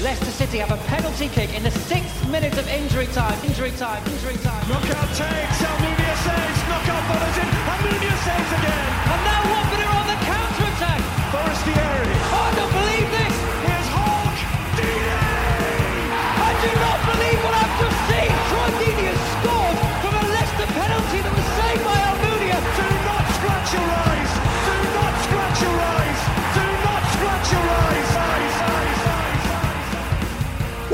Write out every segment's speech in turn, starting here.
Leicester City have a penalty kick in the sixth minute of injury time. Injury time. Injury time. Knockout takes. Almunia saves. Knockout follows in. Almunia saves again. And now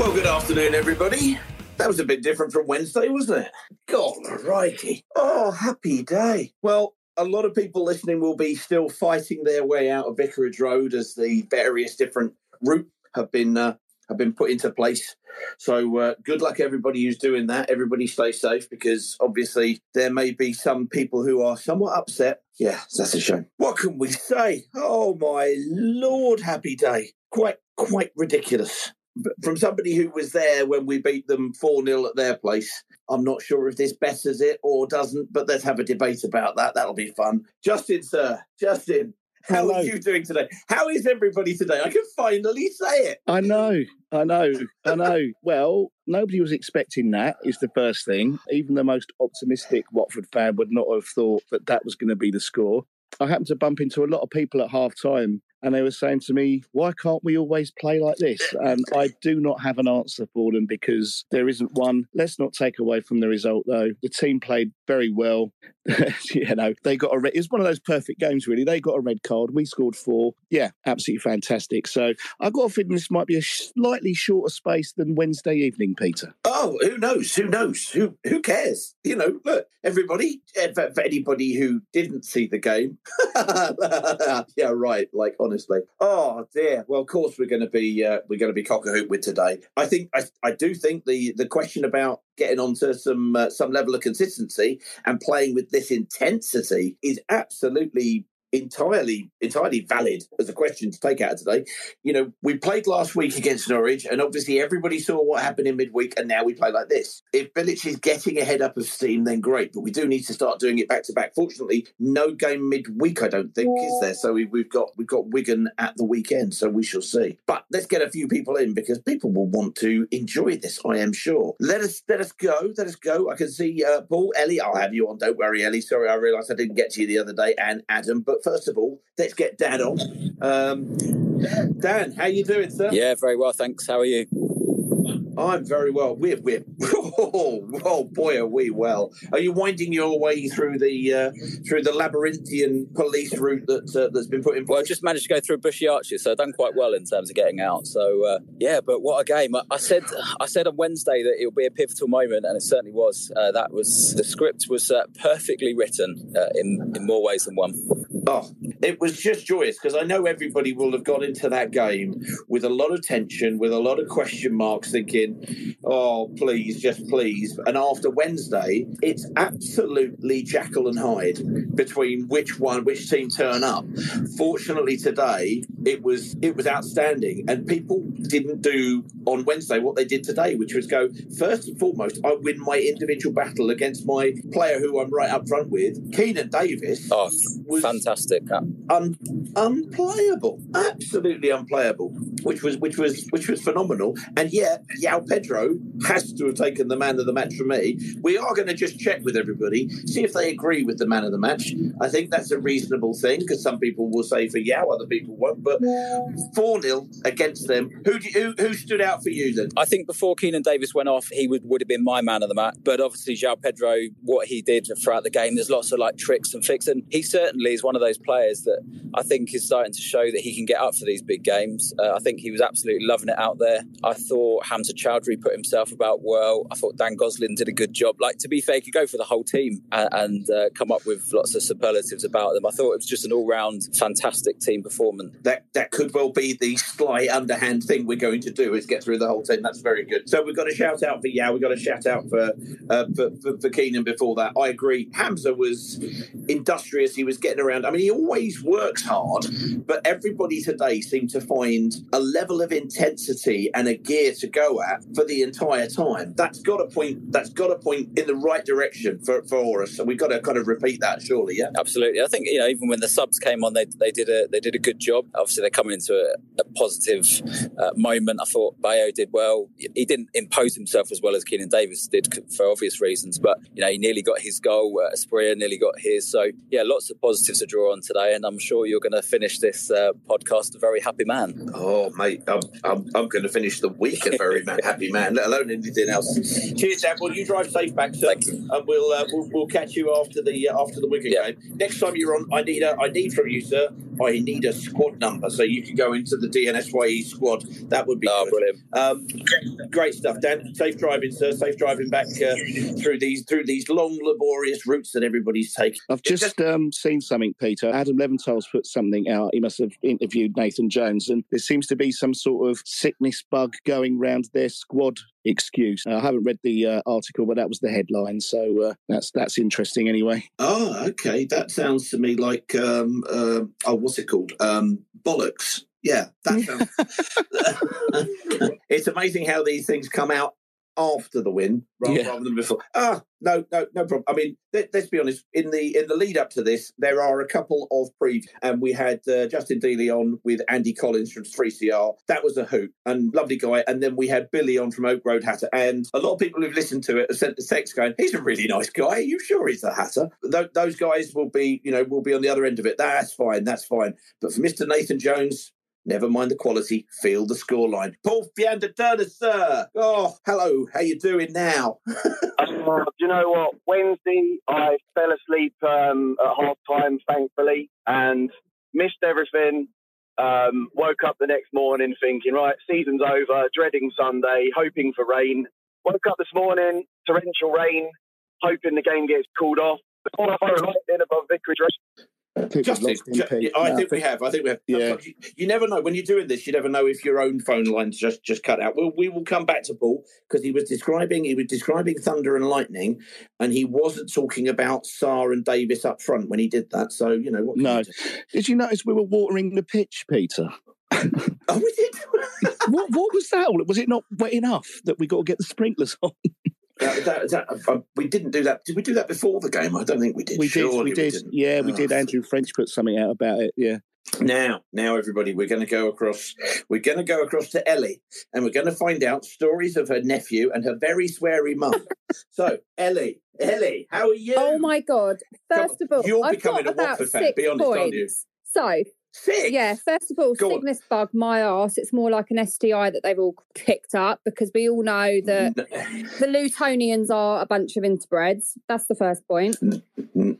Well, good afternoon, everybody. That was a bit different from Wednesday, wasn't it? God, righty. Oh, happy day. Well, a lot of people listening will be still fighting their way out of Vicarage Road as the various different routes have been uh, have been put into place. So, uh, good luck, everybody who's doing that. Everybody stay safe because obviously there may be some people who are somewhat upset. Yeah, that's a shame. What can we say? Oh my lord, happy day. Quite, quite ridiculous from somebody who was there when we beat them 4 0 at their place. I'm not sure if this betters it or doesn't, but let's have a debate about that. That'll be fun. Justin, sir, Justin, how Hello. are you doing today? How is everybody today? I can finally say it. I know, I know, I know. Well, nobody was expecting that, is the first thing. Even the most optimistic Watford fan would not have thought that that was going to be the score. I happened to bump into a lot of people at half time and they were saying to me, why can't we always play like this? And I do not have an answer for them because there isn't one. Let's not take away from the result, though. The team played very well. you know, they got a red, one of those perfect games, really. They got a red card. We scored four. Yeah, absolutely fantastic. So I've got a feeling this might be a slightly shorter space than Wednesday evening, Peter. Oh, who knows? Who knows? Who who cares? You know, look, everybody, eh, for anybody who didn't see the game. yeah, right. Like honestly. Oh dear. Well, of course we're going to be uh, we're going to be cock a hoop with today. I think I, I do think the the question about getting onto some uh, some level of consistency and playing with this intensity is absolutely entirely entirely valid as a question to take out today. You know, we played last week against Norwich, and obviously everybody saw what happened in midweek, and now we play like this. If Bilic is getting a head up of steam, then great, but we do need to start doing it back to back. Fortunately, no game midweek, I don't think, is there? So we, we've got we've got Wigan at the weekend, so we shall see. But let's get a few people in because people will want to enjoy this, I am sure. Let us let us go, let us go. I can see uh, Paul, Ellie. I'll have you on. Don't worry, Ellie. Sorry, I realised I didn't get to you the other day, and Adam. But first of all, let's get Dan on. Um, Dan, how you doing, sir? Yeah, very well, thanks. How are you? I'm very well. We're we're oh, oh boy, are we well? Are you winding your way through the uh, through the labyrinthian police route that uh, that's been put in Well, I place? just managed to go through Bushey Arches, so I've done quite well in terms of getting out. So uh, yeah, but what a game! I, I said I said on Wednesday that it would be a pivotal moment, and it certainly was. Uh, that was the script was uh, perfectly written uh, in in more ways than one. Oh, it was just joyous because I know everybody will have gone into that game with a lot of tension, with a lot of question marks, thinking, oh, please, just please. And after Wednesday, it's absolutely Jekyll and Hyde between which one, which team turn up. Fortunately, today it was it was outstanding, and people didn't do on Wednesday what they did today, which was go first and foremost. I win my individual battle against my player who I'm right up front with, Keinan Davis. Oh, fantastic! Un, unplayable, absolutely unplayable. Which was which was which was phenomenal. And yet, João Pedro has to have taken the man of the match for me. We are going to just check with everybody, see if they agree with the man of the match. I think that's a reasonable thing because some people will say for Yao, other people won't. But four 0 against them. Who, do who who stood out for you then? I think before Keinan Davis went off, he would, would have been my man of the match. But obviously, João Pedro, what he did throughout the game, there's lots of like tricks and fix. And he certainly is one of those players that I think is starting to show that he can get up for these big games. Uh, I think he was absolutely loving it out there. I thought Hamza Choudhury put himself about well. I thought Dan Gosling did a good job. Like, to be fair, he could go for the whole team and, and uh, come up with lots of superlatives about them. I thought it was just an all round fantastic team performance. That, that could well be the sly underhand thing we're going to do is get through the whole team. That's very good. So we've got a shout out for Yao. We've got a shout out for, uh, for, for, for Keinan before that. I agree. Hamza was industrious. He was getting around. I mean, he always works hard, but everybody today seemed to find a level of intensity and a gear to go at for the entire time. That's got a point. That's got a point in the right direction for, for us. So we've got to kind of repeat that, surely. Yeah, absolutely. I think you know, even when the subs came on, they, they did a they did a good job. Obviously, they're coming into a, a positive uh, moment. I thought Bayo did well. He didn't impose himself as well as Keinan Davis did for obvious reasons, but you know, he nearly got his goal. Uh, nearly got his. So yeah, lots of positives to draw on today, and I'm sure you're going to finish this uh, podcast a very happy man. Oh, mate, I'm, I'm, I'm going to finish the week a very happy man, let alone anything else. Cheers, Dad. Well, you drive safe back, sir, and we'll, uh, we'll we'll catch you after the uh, after the Wigan yeah. game. Next time you're on, I need a I need from you, sir. I need a squad number so you can go into the DNSYE squad. That would be oh, good. Um, great stuff, Dan. Safe driving, sir. Safe driving back uh, through these through these long, laborious routes that everybody's taking. I've just um, seen something, Peter. Adam Leventhal's put something out. He must have interviewed Nathan Jones, and there seems to be some sort of sickness bug going round their squad excuse. I haven't read the uh, article, but that was the headline, so uh, that's that's interesting anyway. Oh, okay. That sounds to me like um, uh, oh, what's it called? Um, bollocks. Yeah, that sounds. it's amazing how these things come out after the win rather, yeah. rather, than before. Ah, no, no, no problem. I mean, let, us be honest. In the in the lead up to this, there are a couple of previews, and we had uh, Justin Dealey on with Andy Collins from 3CR. That was a hoot and lovely guy. And then we had Billy on from Oak Road Hatter, and a lot of people who've listened to it have sent the text going, "He's a really nice guy. Are you sure he's a Hatter?" Th- those guys will be, you know, will be on the other end of it. That's fine. That's fine. But for Mr. Nathan Jones, Never mind the quality, feel the scoreline. Paul Fiander Turner, sir. Oh, hello. How you doing now? do you know what? Wednesday, I fell asleep um, at half time, thankfully, and missed everything. Um, woke up the next morning thinking, right, season's over, dreading Sunday, hoping for rain. Woke up this morning, torrential rain, hoping the game gets called off. Before I lightning above Vicarage Justice, ju- I think we have. I think we have. Yeah. You, you, never know when you're doing this. You never know if your own phone lines just just cut out. Well, we will come back to Paul because he was describing he was describing thunder and lightning, and he wasn't talking about Sarr and Davis up front when he did that. So you know what? No. You did you notice we were watering the pitch, Peter? oh, we did. what what was that? Was it not wet enough that we got to get the sprinklers on? That, that, that, uh, we didn't do that. Did we do that before the game? I don't think we did. We did. We did. We yeah, we oh. did. Andrew French put something out about it. Yeah. Now, now, everybody, we're going to go across. We're going to go across to Ellie, and we're going to find out stories of her nephew and her very sweary mum. so, Ellie, Ellie, how are you? Oh my God! First of all, you're I've becoming got a Watford fan. Be honest, points. aren't you? So, Sick. Yeah, first of all, Go sickness on. bug, my ass. It's more like an STI that they've all picked up because we all know that the Lutonians are a bunch of interbreds. That's the first point.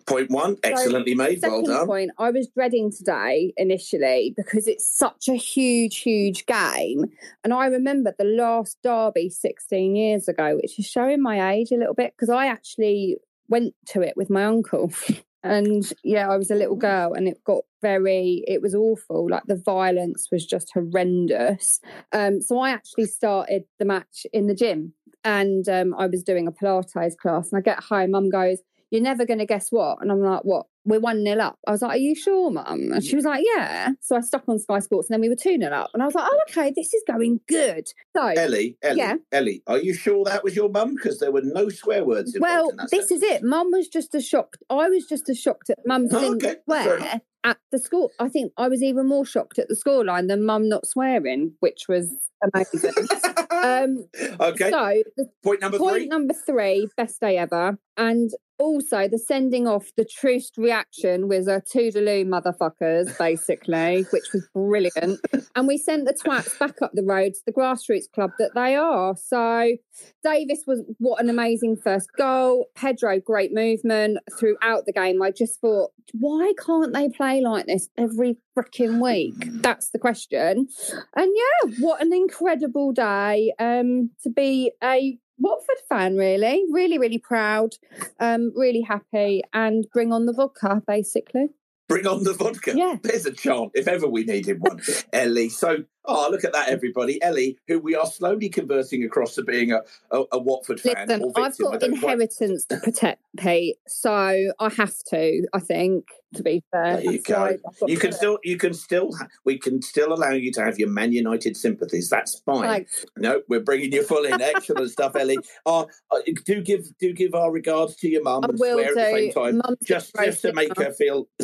Point one, excellently so, made. Well done. Point, I was dreading today initially because it's such a huge, huge game. And I remember the last derby 16 years ago, which is showing my age a little bit because I actually went to it with my uncle. And yeah, I was a little girl and it got very, it was awful. Like the violence was just horrendous. Um, so I actually started the match in the gym and um, I was doing a Pilates class. And I get home, mum goes, You're never going to guess what? And I'm like, What? We're 1 nil up. I was like, Are you sure, mum? And she was like, Yeah. So I stuck on Sky Sports and then we were 2 nil up. And I was like, Oh, okay, this is going good. So, Ellie, Ellie, Yeah. Ellie, are you sure that was your mum? Because there were no swear words well, in this is it. Mum was just as shocked. I was just as shocked at mum Oh, didn't okay, swear at the school. I think I was even more shocked at the scoreline than mum not swearing, which was amazing. um, Okay. So Point number point three. number three, best day ever, and also the sending off the truest reaction was a toodaloo motherfuckers, basically, which was brilliant. and we sent the twats back up the road to the grassroots club that they are. So Davis was what an amazing first goal. Pedro, great movement throughout the game. I just thought, why can't they play like this every freaking week? That's the question. And yeah, what an incredible day um, to be a Watford fan, really. Really, really proud, um, really happy, and bring on the vodka, basically. Bring on the vodka. Yeah. There's a chant if ever we needed one. Ellie. So, oh, look at that, everybody. Ellie, who we are slowly converting across to being a, a, a Watford fan. Listen, I've got don't quite- inheritance to protect, Pete, so I have to. I think, to be fair, There you go. I've You can it. still, you can still, we can still allow you to have your Man United sympathies. That's fine. No, we're bringing you full in. Excellent stuff, Ellie. Uh, uh, do give, do give our regards to your mum and will swear at the same time, Mum's just just to make her feel.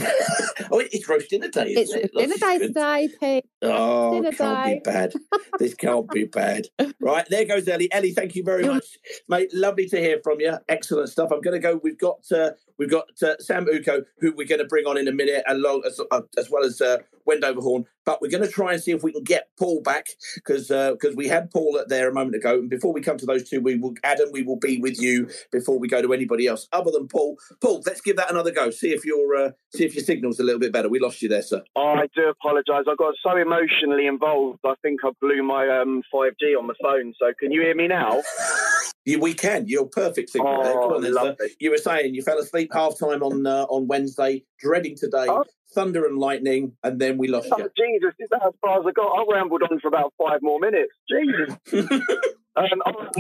oh, it's roast dinner day. It's Isn't it? dinner day today, Pete. Oh, dinner can't be bad. This can't be bad. Right, there goes Ellie. Ellie, thank you very much, mate. Lovely to hear from you. Excellent stuff. I'm going to go. We've got uh, we've got uh, Sam Uko, who we're going to bring on in a minute, along as, uh, as well as uh, Wendover Horn. But we're going to try and see if we can get Paul back because because we had Paul at there a moment ago. And before we come to those two, we will Adam. We will be with you before we go to anybody else other than Paul. Paul, let's give that another go. See if your uh, see if your signal's a little bit better. We lost you there, sir. I do apologise. I got so emotionally involved. I think I blew my um, 5G on the phone. So can you hear me now? You, we can. You're perfect there. Oh, then, You were saying you fell asleep half time on uh, on Wednesday, dreading today, Oh. thunder and lightning, and then we lost Oh, you. Jesus, is that as far as I got? I rambled on for about five more minutes. Jesus. um,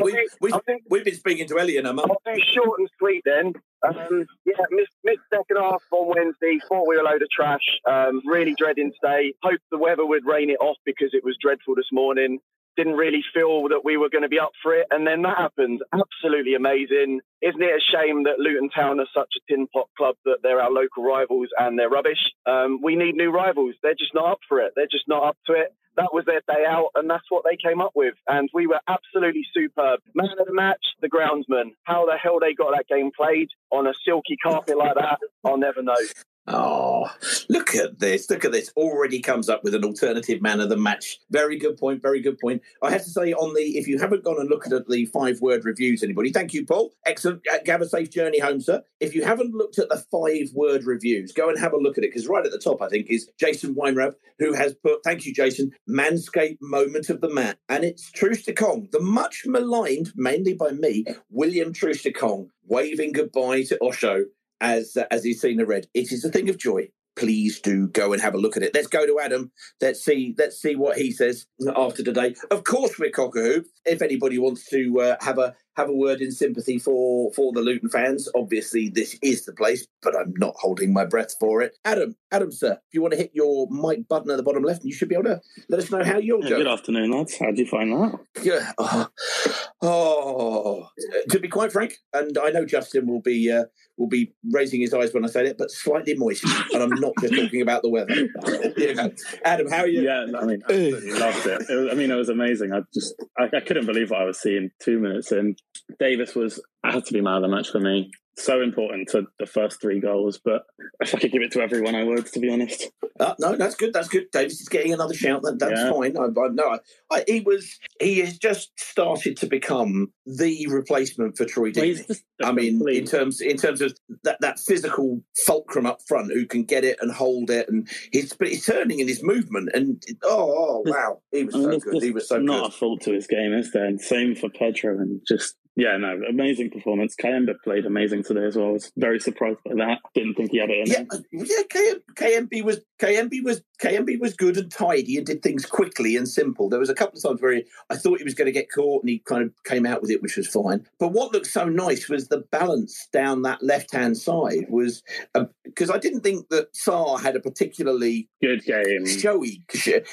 We, think, we, think we've been speaking to Ellie her mum. I'll do short and sweet then. Um, yeah, missed, missed second half on Wednesday. Thought we were a load of trash. Um, really dreading today. Hoped the weather would rain it off because it was dreadful this morning. Didn't really feel that we were going to be up for it, and then that happened. Absolutely amazing. Isn't it a shame that Luton Town are such a tin pot club that they're our local rivals and they're rubbish? Um, we need new rivals. They're just not up for it. They're just not up to it. That was their day out, and that's what they came up with. And we were absolutely superb. Man of the match, the groundsman. How the hell they got that game played on a silky carpet like that, I'll never know. Oh, look at this. Look at this. Already comes up with an alternative man of the match. Very good point. Very good point. I have to say, on the if you haven't gone and looked at the five word reviews, anybody, thank you, Paul. Excellent. Have a safe journey home, sir. If you haven't looked at the five word reviews, go and have a look at it because right at the top, I think, is Jason Weinrab, who has put, thank you, Jason, Manscape moment of the mat. And it's Troost-Ekong, the much maligned, mainly by me, William Troost-Ekong, waving goodbye to Osho as uh, as he's seen the red. It is a thing of joy. Please do go and have a look at it. Let's go to Adam. Let's see. Let's see what he says after today. Of course, we're cockahoo. If anybody wants to uh, have a have a word in sympathy for for the Luton fans, obviously this is the place. But I'm not holding my breath for it. Adam, Adam, sir, if you want to hit your mic button at the bottom left, you should be able to let us know how you're Yeah, going. good afternoon, lads. How would you find that? Yeah. Oh, oh. To be quite frank, and I know Justin will be uh, will be raising his eyes when I say it, but slightly moist, and I'm not just talking about the weather. Know. Adam, how are you? Yeah, I mean, loved it. it was, I mean, it was amazing. I just, I, I couldn't believe what I was seeing two minutes in. Davis was I had to be man of the match for me. So important to the first three goals, but if I could give it to everyone, I would. To be honest, Uh, no, that's good. That's good. Davis is getting another shout. That, that's Yeah. fine. I, I, no, I, he was. He has just started to become the replacement for Troy Well, Deeney. a I mean, in terms in terms of that, that physical fulcrum up front who can get it and hold it, and he's but he's turning in his movement, and oh, oh wow, he was I mean, so good. He was so not good. a fault to his game, is there? And same for Pedro, and just Yeah, no, amazing performance. Kayembe played amazing today as well. I was very surprised by that. Didn't think he had it in Yeah, him. yeah. Kayembe was Kayembe was Kayembe was good and tidy and did things quickly and simple. There was a couple of times where he, I thought he was going to get caught and he kind of came out with it, which was fine. But what looked so nice was the balance down that left hand side was because I didn't think that Sarr had a particularly Good game. showy,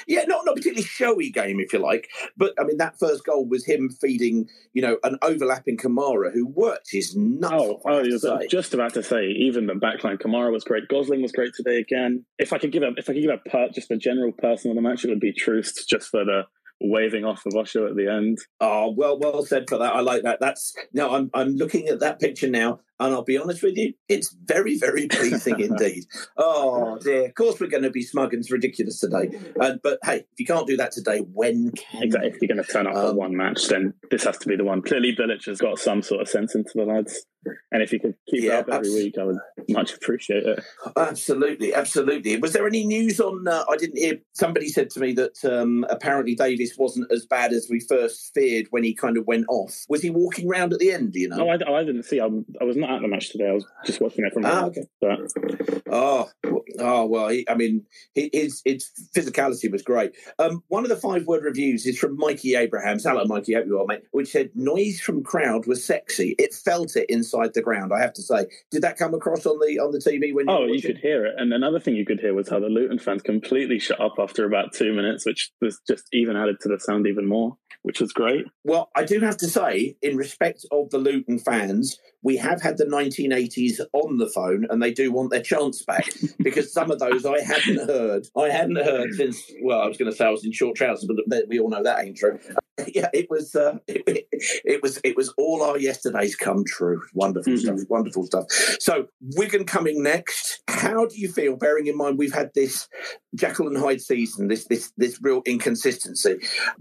yeah, not not particularly showy game if you like. But I mean that first goal was him feeding, you know, an overlapping Kamara who worked his nuts. Oh, I oh, have I to was uh, say. just about to say, even the backline, Kamara was great. Gosling was great today again. If I could give a, if I could give a per, just a general person of the match, it would be Troost, just for the waving off of Osho at the end. Oh, well, well said for that. I like that. That's no, I'm I'm looking at that picture now, and I'll be honest with you, it's very, very pleasing indeed. Oh dear. Of course, we're going to be smug and ridiculous today, uh, but hey, if you can't do that today, when can? Exactly. If you're going to turn up for Um, one match, then this has to be the one. Clearly, Bilic has got some sort of sense into the lads, and if you could keep Yeah, it up every abs- week, I would much appreciate it. Absolutely, absolutely. Was there any news on? Uh, I didn't hear. Somebody said to me that um, apparently Davis wasn't as bad as we first feared when he kind of went off. Was he walking around at the end? You know? No, I, I didn't see. I, I was not at the match today. I was just watching it from Ah, home. okay. But Oh, oh well. He, I mean, his his physicality was great. Um, one of the five word reviews is from Mikey Abrahams. Hello, Mikey. Hope you are, mate. Which said noise from crowd was sexy. It felt it inside the ground. I have to say. Did that come across on the on the TV when you? Oh, you could hear it. And another thing you could hear was how the Luton fans completely shut up after about two minutes, which was just even added to the sound even more, which was great. Well, I do have to say, in respect of the Luton fans, we have had the 1980s on the phone, and they do want their chance back because some of those I hadn't heard. I hadn't heard since. Well, I was going to say I was in short trousers, but we all know that ain't true. yeah, it was. Uh, it, it was. It was all our yesterdays come true. Wonderful stuff. Wonderful stuff. So Wigan coming next. How do you feel? Bearing in mind we've had this Jekyll and Hyde season, this this this real inconsistency.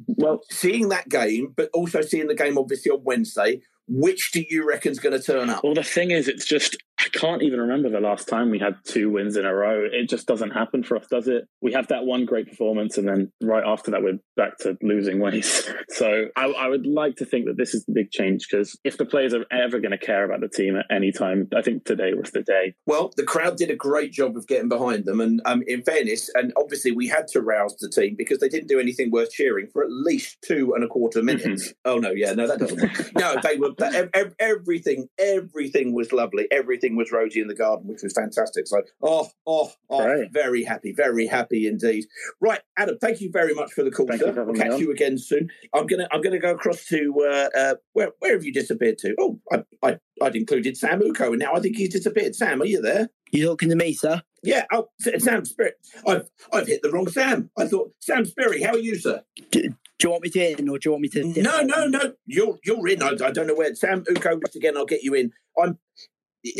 Well, seeing that game, but also seeing the game obviously on Wednesday. Which do you reckon's going to turn up? Well, the thing is, it's just, I can't even remember the last time we had two wins in a row. It just doesn't happen for us, does it? We have that one great performance, and then right after that, we're back to losing ways. So I, I would like to think that this is the big change because if the players are ever going to care about the team at any time, I think today was the day. Well, the crowd did a great job of getting behind them, and um, in fairness, and obviously we had to rouse the team because they didn't do anything worth cheering for at least two and a quarter minutes. oh no, yeah, no, that doesn't. work. no, they were that- ev- ev- everything. Everything was lovely. Everything was Rosie in the garden, which was fantastic. So, oh, oh, oh, Great. very happy, very happy indeed. Right, Adam, thank you very much for the call, Thank sir. for having We'll me catch you again soon. I'm gonna, I'm gonna go across to uh, uh, where, where have you disappeared to? Oh, I, I, I'd included Sam Uko, and now I think he's disappeared. Sam, are you there? You talking to me, sir? Yeah. Oh, Sam Spirit. I've I've hit the wrong Sam. I thought Sam Spirit. How are you, sir? Do, do you want me to in or do you want me to? No, no, no. You're you're in. I, I don't know where Sam Uko. Once again, I'll get you in. I'm.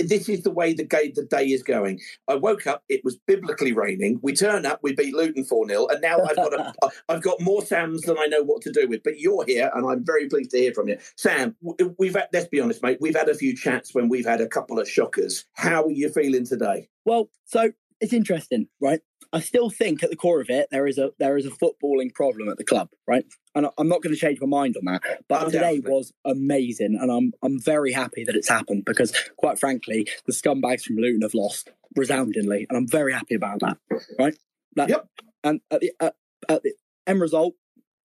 This is the way the game the day is going. I woke up. It was biblically raining. We turn up. We beat Luton four 0 and now I've got a, I've got more Sams than I know what to do with. But you're here, and I'm very pleased to hear from you, Sam. We've had, let's be honest, mate. We've had a few chats when we've had a couple of shockers. How are you feeling today? Well, so it's interesting, right? I still think at the core of it there is a there is a footballing problem at the club, right? And I'm not going to change my mind on that. But today was amazing, and I'm I'm very happy that it's happened because, quite frankly, the scumbags from Luton have lost resoundingly, and I'm very happy about that, right? That, Yep. And at the at, at the end result,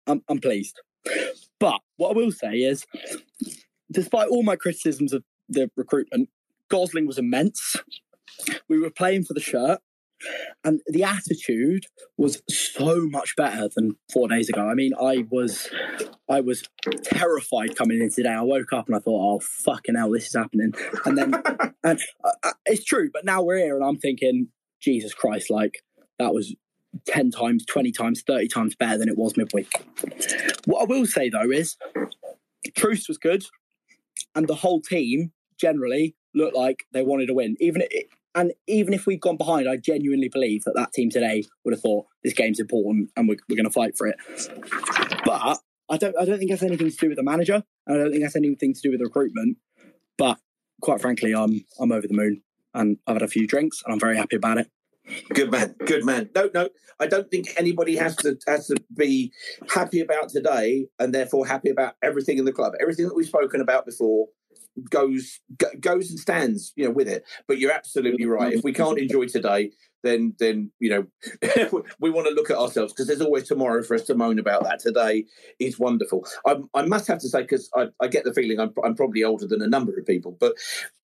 I'm I'm pleased. But what I will say is, despite all my criticisms of the recruitment, Gosling was immense. We were playing for the shirt, and the attitude was so much better than four days ago. I mean, I was, I was terrified coming in today. I woke up and I thought, "Oh fucking hell, this is happening." And then, and uh, uh, it's true. But now we're here, and I'm thinking, Jesus Christ, like that was 10 times, 20 times, 30 times better than it was midweek. What I will say though is Troost was good, and the whole team generally looked like they wanted to win. Even and even if we'd gone behind, I genuinely believe that that team today would have thought this game's important and we're, we're going to fight for it. But I don't, I don't think that's anything to do with the manager. and I don't think that's anything to do with the recruitment. But quite frankly, I'm, I'm over the moon, and I've had a few drinks, and I'm very happy about it. Good man, good man. No, no, I don't think anybody has to has to be happy about today and therefore happy about everything in the club. Everything that we've spoken about before goes go, goes and stands, you know, with it. But you're absolutely right. If we can't enjoy today, then then you know we want to look at ourselves because there's always tomorrow for us to moan about that. Today is wonderful. I, I must have to say because I, I, get the feeling I'm, I'm probably older than a number of people, but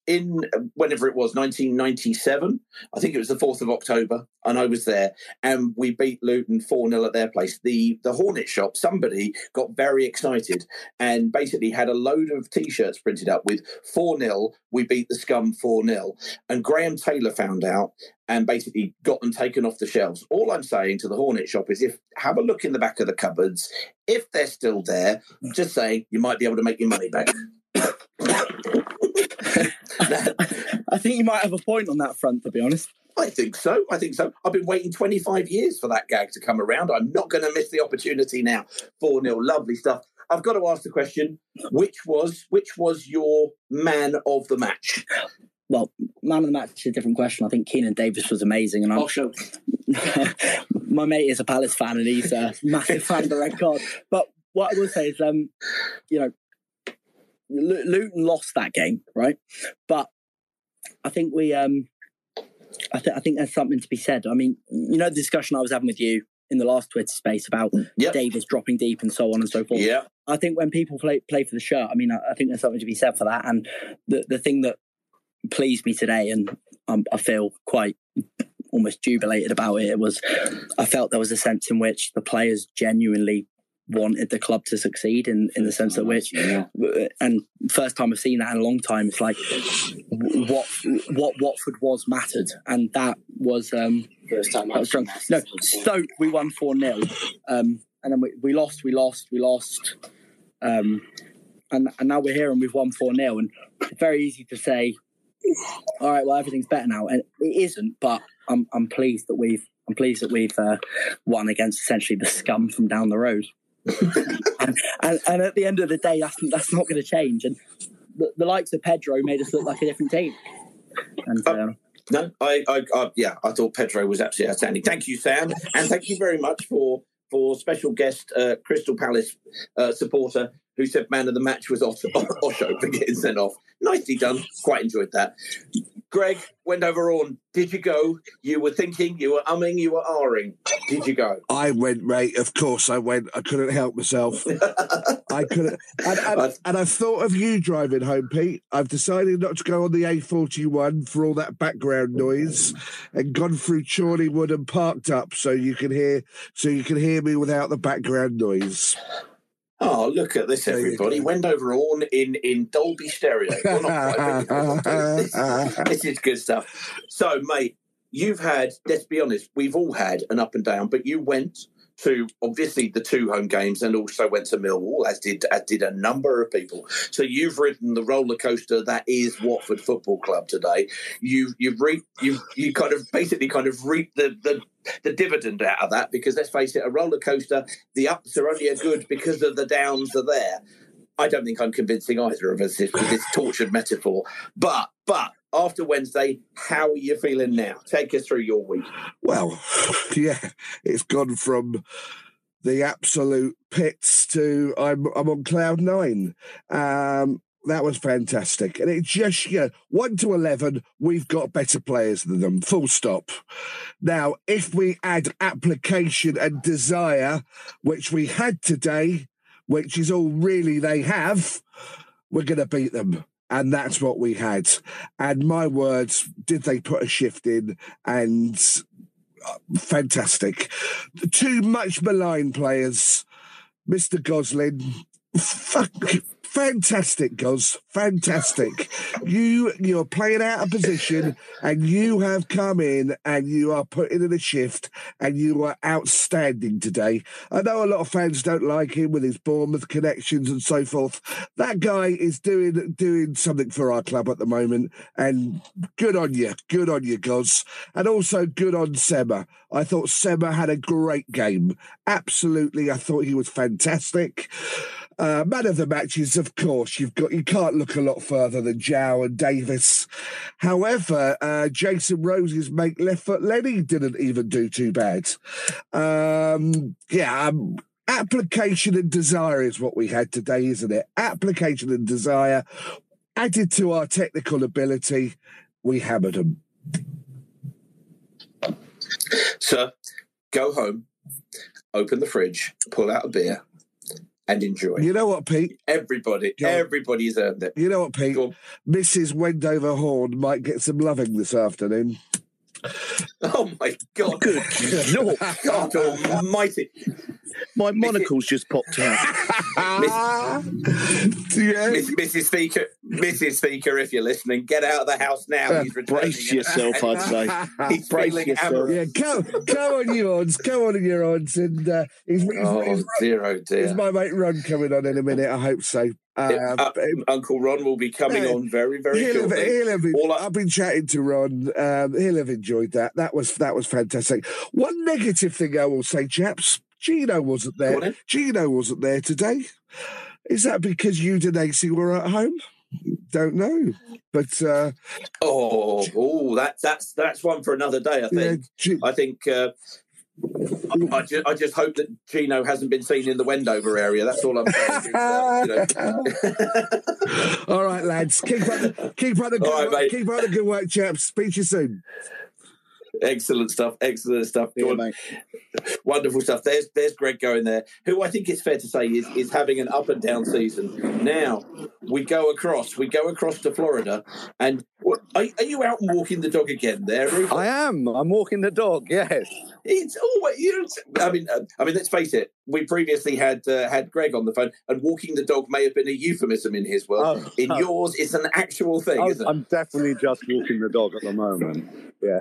in whenever it was 1997 i think it was the 4th of october and i was there and we beat luton 4-0 at their place. The the hornet shop somebody got very excited and basically had a load of t-shirts printed up with 4-0 we beat the scum 4-0 and graham taylor found out and basically got them taken off the shelves. All i'm saying to the hornet shop is if have a look in the back of the cupboards. If they're still there just saying you might be able to make your money back I think you might have a point on that front, to be honest. I think so. I think so. I've been waiting 25 years for that gag to come around. I'm not going to miss the opportunity now. 4 0, lovely stuff. I've got to ask the question: which was which was your man of the match? Well, man of the match is a different question. I think Keinan Davis was amazing, and I'm sure. my mate is a Palace fan, and he's a massive fan of the red card. But what I will say is, um, you know, Luton lost that game, right? But I think we, um, I, th- I think there's something to be said. I mean, you know, the discussion I was having with you in the last Twitter space about yep. Davis dropping deep and so on and so forth. Yeah, I think when people play play for the shirt, I mean, I, I think there's something to be said for that. And the the thing that pleased me today, and um, I feel quite almost jubilated about it, it was I felt there was a sense in which the players genuinely wanted the club to succeed in, in the sense that which and first time I've seen that in a long time it's like what what Watford was mattered and that was um first time that was strong. no Stoke we won 4-0 um and then we, we lost we lost we lost um and and now we're here and we've won 4-0 and it's very easy to say all right well everything's better now and it isn't but I'm I'm pleased that we've I'm pleased that we've uh, won against essentially the scum from down the road and, and, and, at the end of the day, that's, that's not going to change. And the, the, likes of Pedro made us look like a different team. And, um, no, I, I, I, yeah, I thought Pedro was absolutely outstanding. Thank you, Sam, and thank you very much for for special guest uh, Crystal Palace uh, supporter who said man of the match was Osho, Osho for getting sent off. Nicely done. Quite enjoyed that. Greg, Wendover on. Did you go? You were thinking, you were umming, you were ahring. Did you go? I went, mate. Of course I went. I couldn't help myself. I couldn't. And, and, and, I've thought of you driving home, Pete. I've decided not to go on the A41 for all that background noise and gone through Chorleywood and parked up so you can hear so you can hear me without the background noise. Oh, look at this, everybody. Wendover Orn in, in Dolby Stereo. this, this is good stuff. So, mate, you've had, let's be honest, we've all had an up and down, but you went to obviously the two home games and also went to Millwall, as did as did a number of people. So you've ridden the roller coaster that is Watford Football Club today. You you've re- you you kind of basically kind of reaped the, the the dividend out of that because let's face it, a roller coaster, the ups are only good because of the downs are there. I don't think I'm convincing either of us with this tortured metaphor. But but after Wednesday, how are you feeling now? Take us through your week. Well, yeah, it's gone from the absolute pits to I'm I'm on cloud nine. Um, that was fantastic, and it just you know one to eleven, we've got better players than them. Full stop. Now, if we add application and desire, which we had today, which is all really they have, we're going to beat them and that's what we had. And my words, did they put a shift in? And uh, fantastic. Two much maligned players, Mr. Gosling, fuck, Fantastic, Goz. Fantastic. you you're playing out of position and you have come in and you are putting in a shift and you are outstanding today. I know a lot of fans don't like him with his Bournemouth connections and so forth. That guy is doing doing something for our club at the moment and good on you. Good on you, Goz. And also good on Sema. I thought Sema had a great game. Absolutely. I thought he was fantastic. Uh, man of the matches, of course, you've got you can't look a lot further than Jow and Davis. However, uh, Jason Rose's make left foot Lenny didn't even do too bad. Um, yeah, um, application and desire is what we had today, isn't it? Application and desire added to our technical ability, we hammered them. Sir, go home, open the fridge, pull out a beer, and enjoy. You know what, Pete? Everybody, everybody's earned it. You know what, Pete? Mrs. Wendover Horn might get some loving this afternoon. Oh my God! Good Lord, God Almighty! My monocle's just popped out. Miss, Mrs. Speaker, Mrs. Speaker, if you're listening, get out of the house now. He's. Brace yourself, I'd say. He's Brace feeling yourself. amorous. Yeah, go, go on your odds, go on your odds, and uh, is, is, Oh is, dear, oh dear. is my mate Ron coming on in a minute? I hope so. Yeah, Uh, uh, Uncle Ron will be coming Yeah. on very, very he'll have, shortly. he'll have, All I've been chatting to Ron. Um, he'll have enjoyed that. That was that was fantastic. One negative thing I will say, chaps, Gino wasn't there. Gino wasn't there today. Is that because you and AC were at home? Don't know, but uh, Oh, oh, that's that's that's one for another day. I think. I think. Uh, I, just, I just hope that Gino hasn't been seen in the Wendover area. That's all I'm saying. Uh, you know. all right, lads, keep up keep up the good All right, work, mate. keep up the good work, chaps. Speak to you soon. Excellent stuff. Excellent stuff. Yeah. Wonderful stuff. There's there's Greg going there, who I think it's fair to say is, is having an up and down season. Now we go across. We go across to Florida, and are, are you out walking the dog again? There? I am. I'm walking the dog. Yes. It's always you. know, I mean, uh, I mean. Let's face it. We previously had uh, had Greg on the phone, and walking the dog may have been a euphemism in his world. Oh, in oh. yours, it's an actual thing, I'm, it? I'm definitely just walking the dog at the moment. Yeah.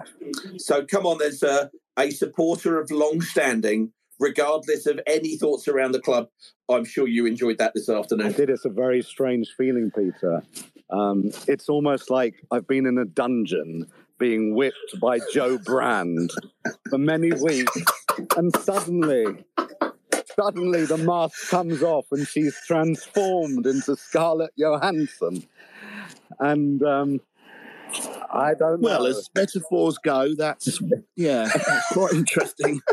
So come on, then, sir. A supporter of long standing, regardless of any thoughts around the club. I'm sure you enjoyed that this afternoon. I did. It's a very strange feeling, Peter. Um, it's almost like I've been in a dungeon being whipped by Jo Brand for many weeks, and suddenly, suddenly the mask comes off and she's transformed into Scarlett Johansson. And um, I don't Well, as metaphors go, that's yeah, that's quite interesting.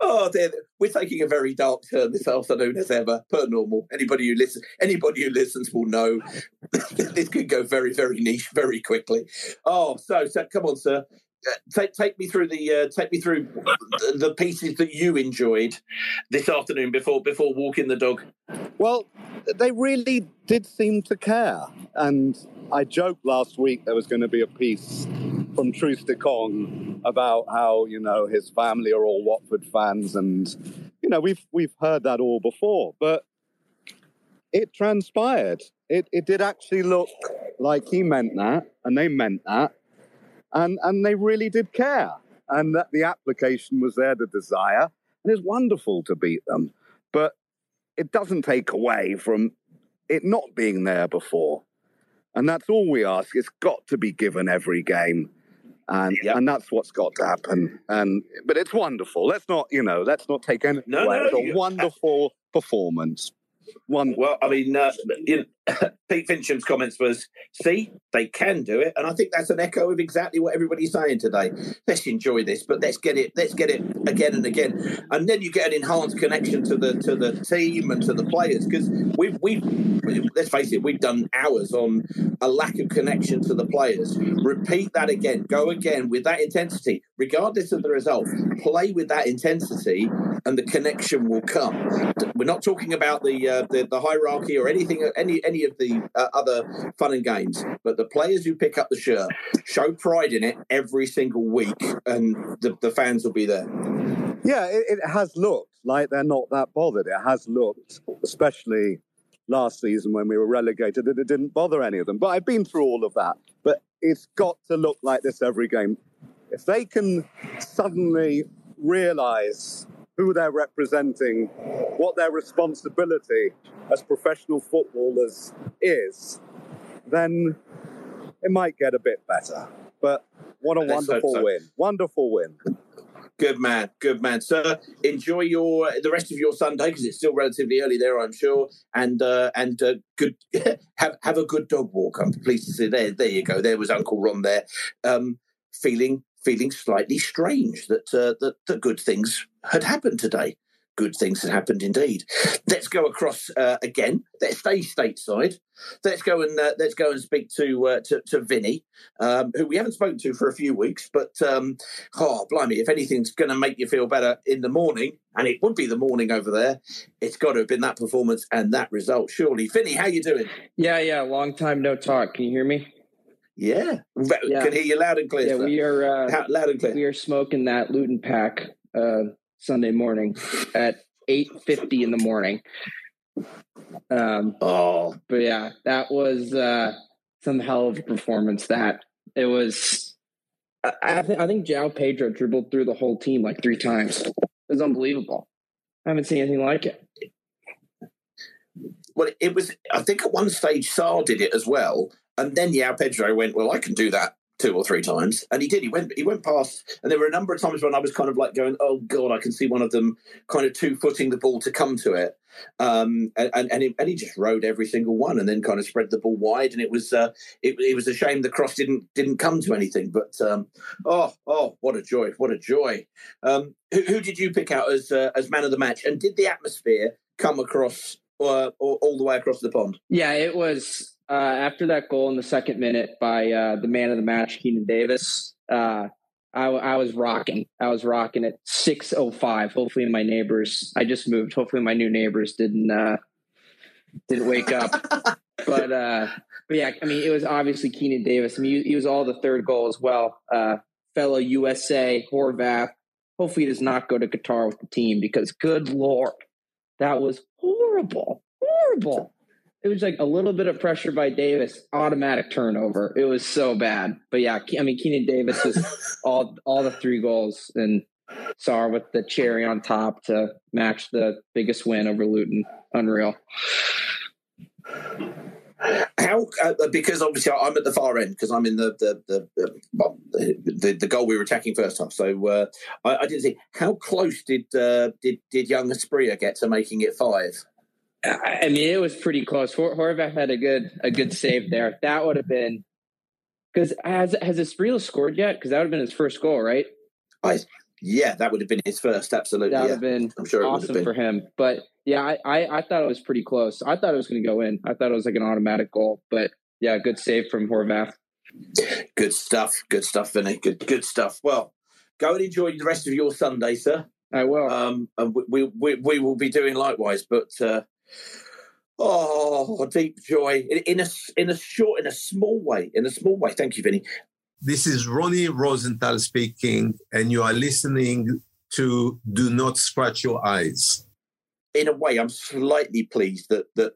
oh dear, we're taking a very dark turn this afternoon as ever, per normal. Anybody who listens, anybody who listens will know this could go very, very niche very quickly. Oh, so, so come on, sir. Uh, Take take me through the uh, take me through the, pieces that you enjoyed this afternoon before before walking the dog. Well, they really did seem to care. And I joked last week there was going to be a piece from Troost-Ekong about how, you know, his family are all Watford fans and you know, we've we've heard that all before, but it transpired. It it did actually look like he meant that and they meant that. And and they really did care. And that the application was there, the desire. And it's wonderful to beat them. But it doesn't take away from it not being there before. And that's all we ask. It's got to be given every game. And and that's what's got to happen. And but it's wonderful. Let's not, you know, let's not take anything No, away. no, it's a you- wonderful performance. One Well, I mean, uh, you know, Pete Fincham's comments was, "See, they can do it," and I think that's an echo of exactly what everybody's saying today. Let's enjoy this, but let's get it, let's get it again and again, and then you get an enhanced connection to the to the team and to the players because we've we've let's face it, we've done hours on a lack of connection to the players. Repeat that again, go again with that intensity, regardless of the result. Play with that intensity, and the connection will come. We're not talking about the uh, the, the hierarchy or anything, any any of the uh, other fun and games, but the players who pick up the shirt show pride in it every single week, and the, the fans will be there. Yeah, it, it has looked like they're not that bothered. It has looked, especially last season when we were relegated, that it didn't bother any of them. But I've been through all of that. But it's got to look like this every game. If they can suddenly realize who they're representing, what their responsibility as professional footballers is, then it might get a bit better. But what a Let's wonderful so. win. Wonderful win. Good man, good man, sir. Enjoy your the rest of your Sunday because it's still relatively early there, I'm sure. And uh, and uh, good have have a good dog walk. I'm pleased to see there. There you go. There was Uncle Ron there, um, feeling feeling slightly strange that uh, that good things had happened today. Good things had happened indeed. Let's go across uh, again. Let's stay stateside. Let's go and uh, let's go and speak to uh, to, to Vinny, um, who we haven't spoken to for a few weeks. But um, oh, blimey, if anything's going to make you feel better in the morning, and it would be the morning over there, it's got to have been that performance and that result. Surely, Vinny, how you doing? Yeah, yeah. Long time no talk. Can you hear me? Yeah, can hear you loud and clear. Yeah, we are uh, loud and clear. We are smoking that Luton pack uh, Sunday morning at eight fifty in the morning. Um, oh, but yeah, that was uh, some hell of a performance. That it was. I, I think I think João Pedro dribbled through the whole team like three times. It was unbelievable. I haven't seen anything like it. Well, it was. I think at one stage Sarr did it as well, and then João Pedro went, "Well, I can do that two or three times," and he did. He went. He went past, and there were a number of times when I was kind of like going, "Oh God, I can see one of them kind of two footing the ball to come to it," um, and and and he, and he just rode every single one, and then kind of spread the ball wide, and it was uh, it, it was a shame the cross didn't didn't come to anything, but um, oh oh, what a joy, what a joy. Um, who, who did you pick out as uh, as man of the match, and did the atmosphere come across? Uh, all, all the way across the pond. Yeah, it was uh, after that goal in the second minute by uh, the man of the match, Keinan Davis. Uh, I, I was rocking. I was rocking at six oh five. Hopefully, my neighbors. I just moved. Hopefully, my new neighbors didn't uh, didn't wake up. but uh, but yeah, I mean, it was obviously Keinan Davis. I mean, he, he was all the third goal as well. Uh, fellow USA Horvath. Hopefully, he does not go to Qatar with the team because, good lord, that was horrible, horrible. It was like a little bit of pressure by Davis, automatic turnover. It was so bad. But yeah, I mean, Keinan Davis was all all the three goals, and Sarr with the cherry on top to match the biggest win over Luton. Unreal. How? Uh, because obviously I'm at the far end because I'm in the the the, the, the the the goal we were attacking first half. So uh, I, I didn't see how close did uh, did did young Asprilla get to making it five? I mean, it was pretty close. Hor- Horvath had a good a good save there. That would have been because has has Asprilla scored yet? Because that would have been his first goal, right? I yeah, that would have been his first. Absolutely, That would yeah. have been I'm sure it would have awesome been. for him. But yeah, I, I I thought it was pretty close. I thought it was going to go in. I thought it was like an automatic goal. But yeah, good save from Horvath. Good stuff. Good stuff, Vinny. Good good stuff. Well, go and enjoy the rest of your Sunday, sir. I will. Um, and we, we we we will be doing likewise. But uh, oh, deep joy in, in a in a short, in a small way, in a small way. Thank you, Vinny. This is Ronny Rosenthal speaking, and you are listening to Do Not Scratch Your Eyes. in a way, I'm slightly pleased that that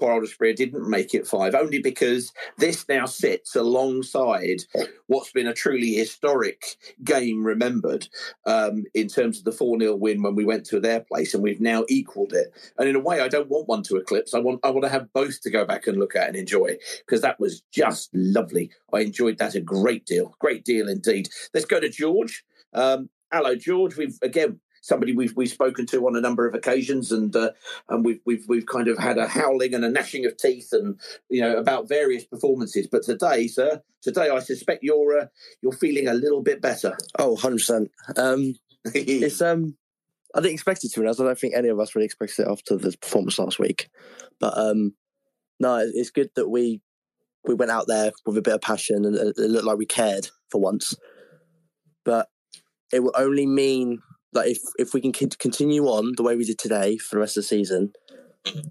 poor Asprilla didn't make it five, only because this now sits alongside what's been a truly historic game remembered um, in terms of the 4 0 win when we went to their place, and we've now equalled it. And in a way, I don't want one to eclipse. I want I want to have both to go back and look at and enjoy because that was just lovely. I enjoyed that a great deal, great deal indeed. Let's go to George. Um, hello, George. We've again somebody we've we've spoken to on a number of occasions, and uh, and we've we've we've kind of had a howling and a gnashing of teeth, and you know about various performances. But today, sir, today I suspect you're uh, you're feeling a little bit better. Oh, 100%. Um, it's um, I didn't expect it to, and I don't think any of us really expected it after the performance last week. But um, no, it's good that we we went out there with a bit of passion and it looked like we cared for once. But it will only mean that if if we can continue on the way we did today for the rest of the season,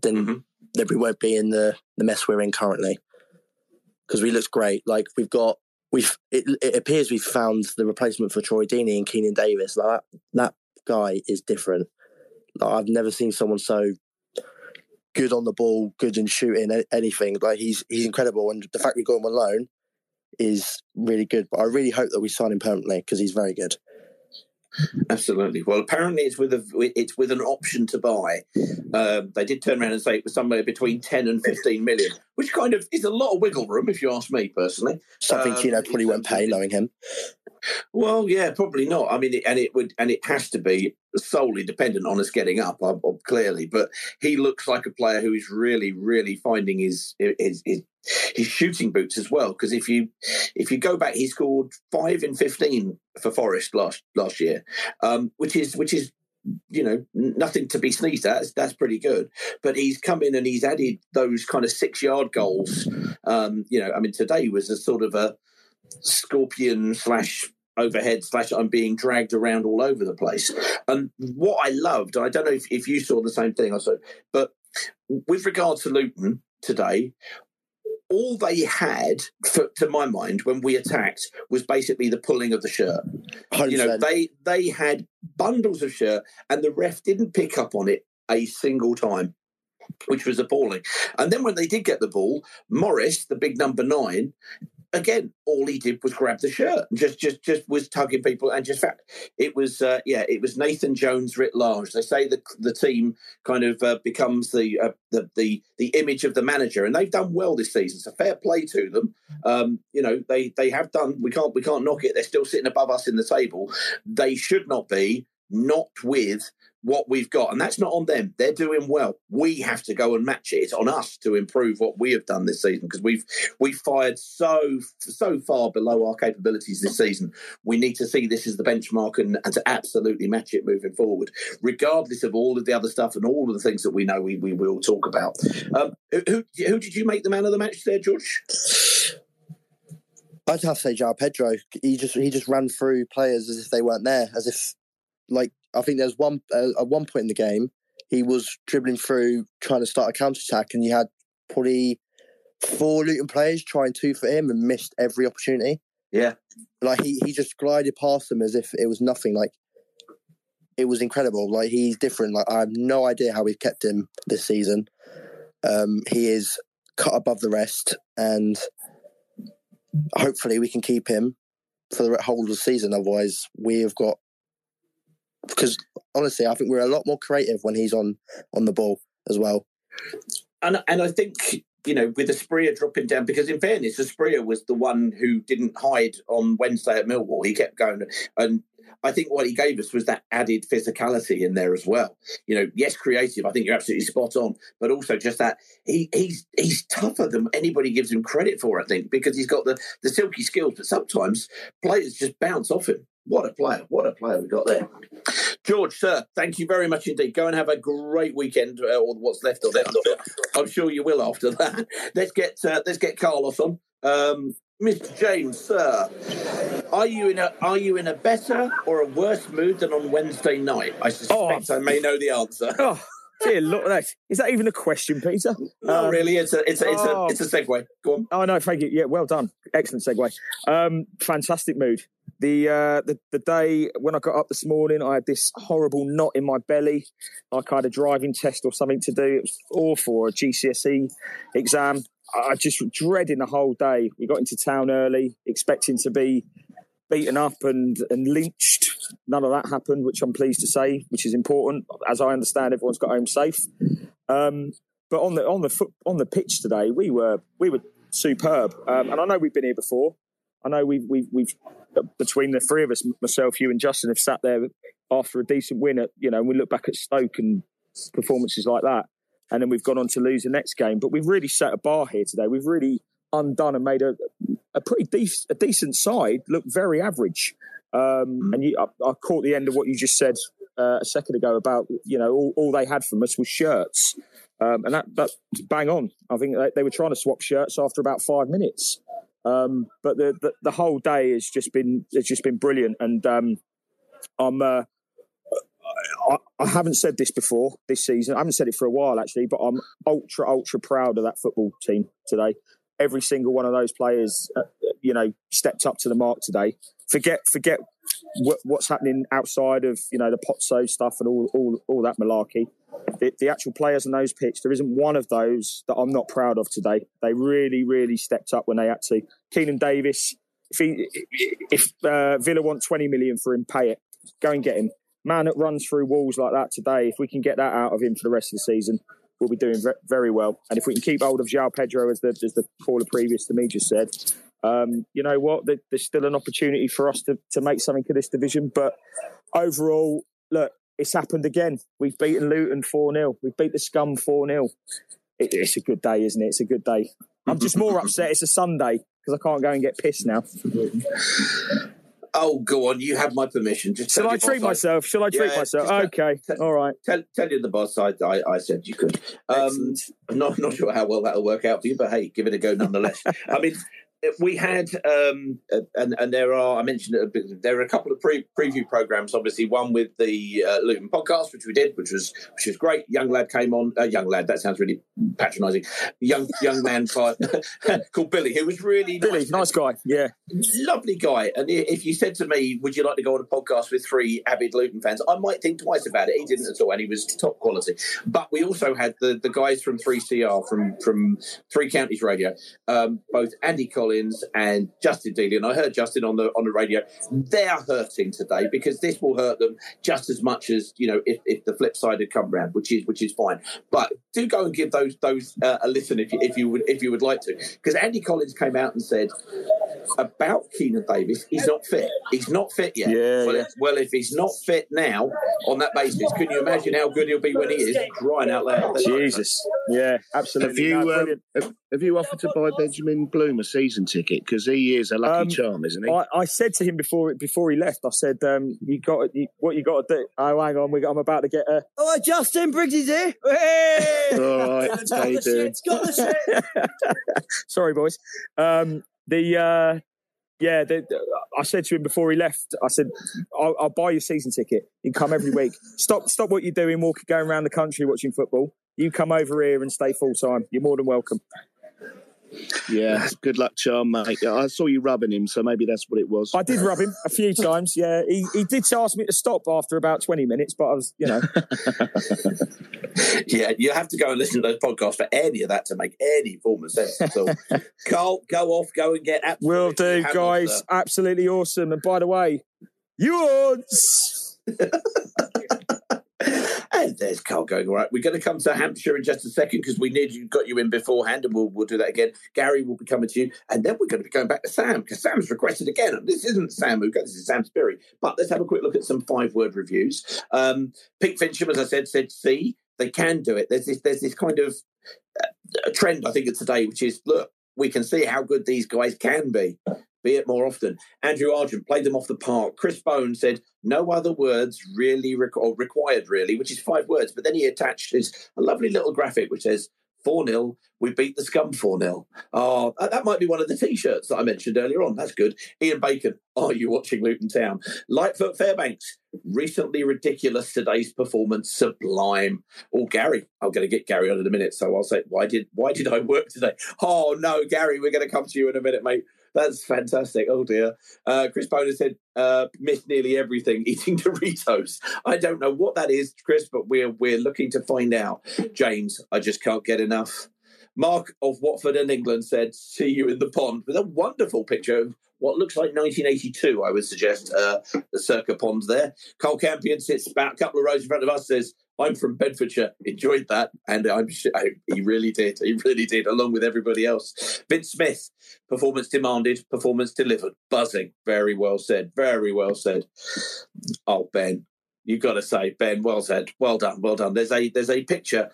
then mm-hmm. then we won't be in the the mess we're in currently. Because we looked great. Like we've got we've it, it appears we've found the replacement for Troy Deeney and Keinan Davis. Like that, that guy is different. Like I've never seen someone so good on the ball, good in shooting anything. Like he's he's incredible, and the fact we got him on loan is really good. But I really hope that we sign him permanently because he's very good. Absolutely. Well, apparently it's with a it's with an option to buy. Um, they did turn around and say it was somewhere between ten and fifteen million, which kind of is a lot of wiggle room, if you ask me personally. Something Um, Gino probably won't pay, knowing him. Well, yeah, probably not. I mean, it- and it would, and it has to be solely dependent on us getting up, clearly. But he looks like a player who is really, really finding his his his, his shooting boots as well. Because if you if you go back, he scored five in fifteen for Forest last last year, um, which is which is you know nothing to be sneezed at. That's, that's pretty good. But he's come in and he's added those kind of six yard goals. Um, you know, I mean, today was a sort of a scorpion slash overhead slash I'm being dragged around all over the place. And what I loved, I don't know if, if you saw the same thing, saw, but with regard to Luton today, all they had, for, to my mind, when we attacked, was basically the pulling of the shirt. You know, they they had bundles of shirt, and the ref didn't pick up on it a single time, which was appalling. And then when they did get the ball, Morris, the big number nine, again, all he did was grab the shirt and just just just was tugging people and just fact it was uh, yeah it was Nathan Jones writ large. They say the the team kind of uh, becomes the, uh, the the the image of the manager, and they've done well this season. So fair play to them. Um, you know they they have done. We can't we can't knock it. They're still sitting above us in the table. They should not be. Not with what we've got, and that's not on them. They're doing well. We have to go and match it. It's on us to improve what we have done this season because we've we've fired so so far below our capabilities this season. We need to see this as the benchmark and, and to absolutely match it moving forward, regardless of all of the other stuff and all of the things that we know we, we will talk about. Um, who, who who did you make the man of the match there, George? I'd have to say João Pedro. He just he just ran through players as if they weren't there, as if like I think there's one uh, at one point in the game he was dribbling through trying to start a counter attack, and you had probably four Luton players trying two for him and missed every opportunity. Yeah, like he he just glided past them as if it was nothing. Like it was incredible. Like he's different. Like I have no idea how we've kept him this season. Um, he is cut above the rest, and hopefully we can keep him for the whole of the season. Otherwise, we have got because honestly, I think we're a lot more creative when he's on on the ball as well. and and I think you know with Asprilla dropping down because in fairness, Asprilla was the one who didn't hide on Wednesday at Millwall. He kept going, and I think what he gave us was that added physicality in there as well. You know, yes, creative. I think you're absolutely spot on, but also just that he he's he's tougher than anybody gives him credit for. I think because he's got the the silky skills, but sometimes players just bounce off him. What a player! What a player we got there. George, sir, thank you very much indeed. Go and have a great weekend, uh, or what's left of it. I'm sure, I'm sure you will after that. Let's get uh, let's get Carlos on. Um, Mr. James, sir, are you in a are you in a better or a worse mood than on Wednesday night? I suspect I may know the answer. Oh, dear Lord, that, is that even a question, Peter? Not really. It's a it's a, it's oh. a it's a segue. Go on. Oh no, thank you. Yeah, well done. Excellent segue. Um, fantastic mood. The, uh, the the day when I got up this morning, I had this horrible knot in my belly, like I had a driving test or something to do. It was awful, a GCSE exam. I just dreading the whole day. We got into town early, expecting to be beaten up and, and lynched. None of that happened, which I'm pleased to say, which is important. As I understand, everyone's got home safe. Um, but on the on the foot on the pitch today, we were we were superb. Um, and I know we've been here before. I know we've we've we've between the three of us, myself, you, and Justin, have sat there after a decent win. At you know, we look back at Stoke and performances like that, and then we've gone on to lose the next game. But we've really set a bar here today. We've really undone and made a a pretty dec- a decent side look very average. Um, and you, I, I caught the end of what you just said uh, a second ago about you know all, all they had from us was shirts, um, and that that bang on. I think they, they were trying to swap shirts after about five minutes. Um, but the, the the whole day has just been has just been brilliant, and um, I'm. Uh, I, I haven't said this before this season. I haven't said it for a while actually, but I'm ultra ultra proud of that football team today. Every single one of those players, uh, you know, stepped up to the mark today. Forget forget what, what's happening outside of you know the Pozzo stuff and all all all that malarkey. The, the actual players on those pitch, there isn't one of those that I'm not proud of today. They really really stepped up when they had to. Keinan Davis, if he if uh, Villa want 20 million for him, pay it. Go and get him. Man that runs through walls like that today, if we can get that out of him for the rest of the season, we'll be doing very well. And if we can keep hold of João Pedro, as the, as the caller previous to me just said, um, you know what? There's still an opportunity for us to, to make something of this division. But overall, look, it's happened again. We've beaten Luton 4 0. We've beat the scum 4 0. It, it's a good day, isn't it? It's a good day. I'm just more upset it's a Sunday because I can't go and get pissed now. Oh, go on. You have my permission. Just Shall I treat myself? Shall I treat Yeah, myself? just tell- Okay. All right. Tell, tell you the boss I, I, I said you could. Um, I'm not, not sure how well that'll work out for you, but hey, give it a go nonetheless. I mean, we had, um, uh, and, and there are, I mentioned it a bit, there are a couple of pre- preview programs, obviously, one with the uh, Luton podcast, which we did, which was which was great. Young lad came on, uh, young lad, that sounds really patronising. Young young man called called Billy, who was really Billy, nice guy. Yeah. lovely guy. And if you said to me, "Would you like to go on a podcast with three avid Luton fans?" I might think twice about it. He didn't at all, and he was top quality. But we also had the, the guys from Three CR from from Three Counties Radio, um, both Andy Collins and Justin Dealey. And I heard Justin on the on the radio. They're hurting today because this will hurt them just as much as you know if, if the flip side had come round, which is which is fine. But do go and give those those uh, a listen if you if you would if you would like to, because Andy Collins came out and said about Keinan Davis, he's not fit. He's not fit yet. Yeah, well, yeah. If, well, if he's not fit now on that basis, can you imagine how good he'll be when he is? Crying out loud. Jesus. Yeah, absolutely. Have you No, um, have, have you offered to buy Benjamin Bloom a season ticket because he is a lucky Um, charm, isn't he? I, I said to him before before he left, I said, um, "You got you, what you got to do." Oh, hang on, we got, I'm about to get a. Oh, Justin Briggs is here. Hey! All right, Got how the shit, got the shit. Sorry, boys. Um, the uh, yeah, the, the- I said to him before he left. I said, I'll, "I'll buy your season ticket. You can come every week. Stop, stop what you're doing, walking, going around the country watching football. You come over here and stay full time. You're more than welcome." Yeah, good luck, charm, mate. I saw you rubbing him, so maybe that's what it was. I did rub him a few times. Yeah, he, he did ask me to stop after about 20 minutes, but I was, you know, Yeah, you have to go and listen to those podcasts for any of that to make any form of sense at all. Carl, go off, go and get absolutely will do, guys. sir. Absolutely awesome. And by the way, yours. And there's Carl going all right. We're going to come to Hampshire in just a second because we nearly got you in beforehand, and we'll we'll do that again. Gary will be coming to you, and then we're going to be going back to Sam because Sam's requested again. And this isn't Sam who this is Sam Sperry. But let's have a quick look at some five word reviews. Um, Pete Fincham, as I said, said C. They can do it. There's this there's this kind of uh, trend I think of today, which is look, we can see how good these guys can be. Be it more often. Andrew Argent played them off the park. Chris Bone said no other words really or required really, which is five words. But then he attached his a lovely little graphic which says four 0 We beat the scum four 0 Oh, ah, that that might be one of the t-shirts that I mentioned earlier on. That's good. Ian Bacon. Are you watching Luton Town? Lightfoot Fairbanks. Recently ridiculous. Today's performance sublime. Oh, Gary. I'm going to get Gary on in a minute. So I'll say, why did why did I work today? Oh no, Gary, we're going to come to you in a minute, mate. That's fantastic. Oh dear. Uh, Chris Boner said, uh, missed nearly everything eating Doritos. I don't know what that is, Chris, but we're we're looking to find out. James, I just can't get enough. Mark of Watford and England said, "See you in the pond," with a wonderful picture of what looks like 1982. I would suggest uh, the Circa pond there. Carl Campion sits about a couple of rows in front of us. Says, "I'm from Bedfordshire. Enjoyed that," and I'm sure he really did. He really did, along with everybody else. Vince Smith, performance demanded, performance delivered. Buzzing. Very well said. Very well said. Oh, Ben, you've got to say, Ben, well said. Well done. Well done. There's a there's a picture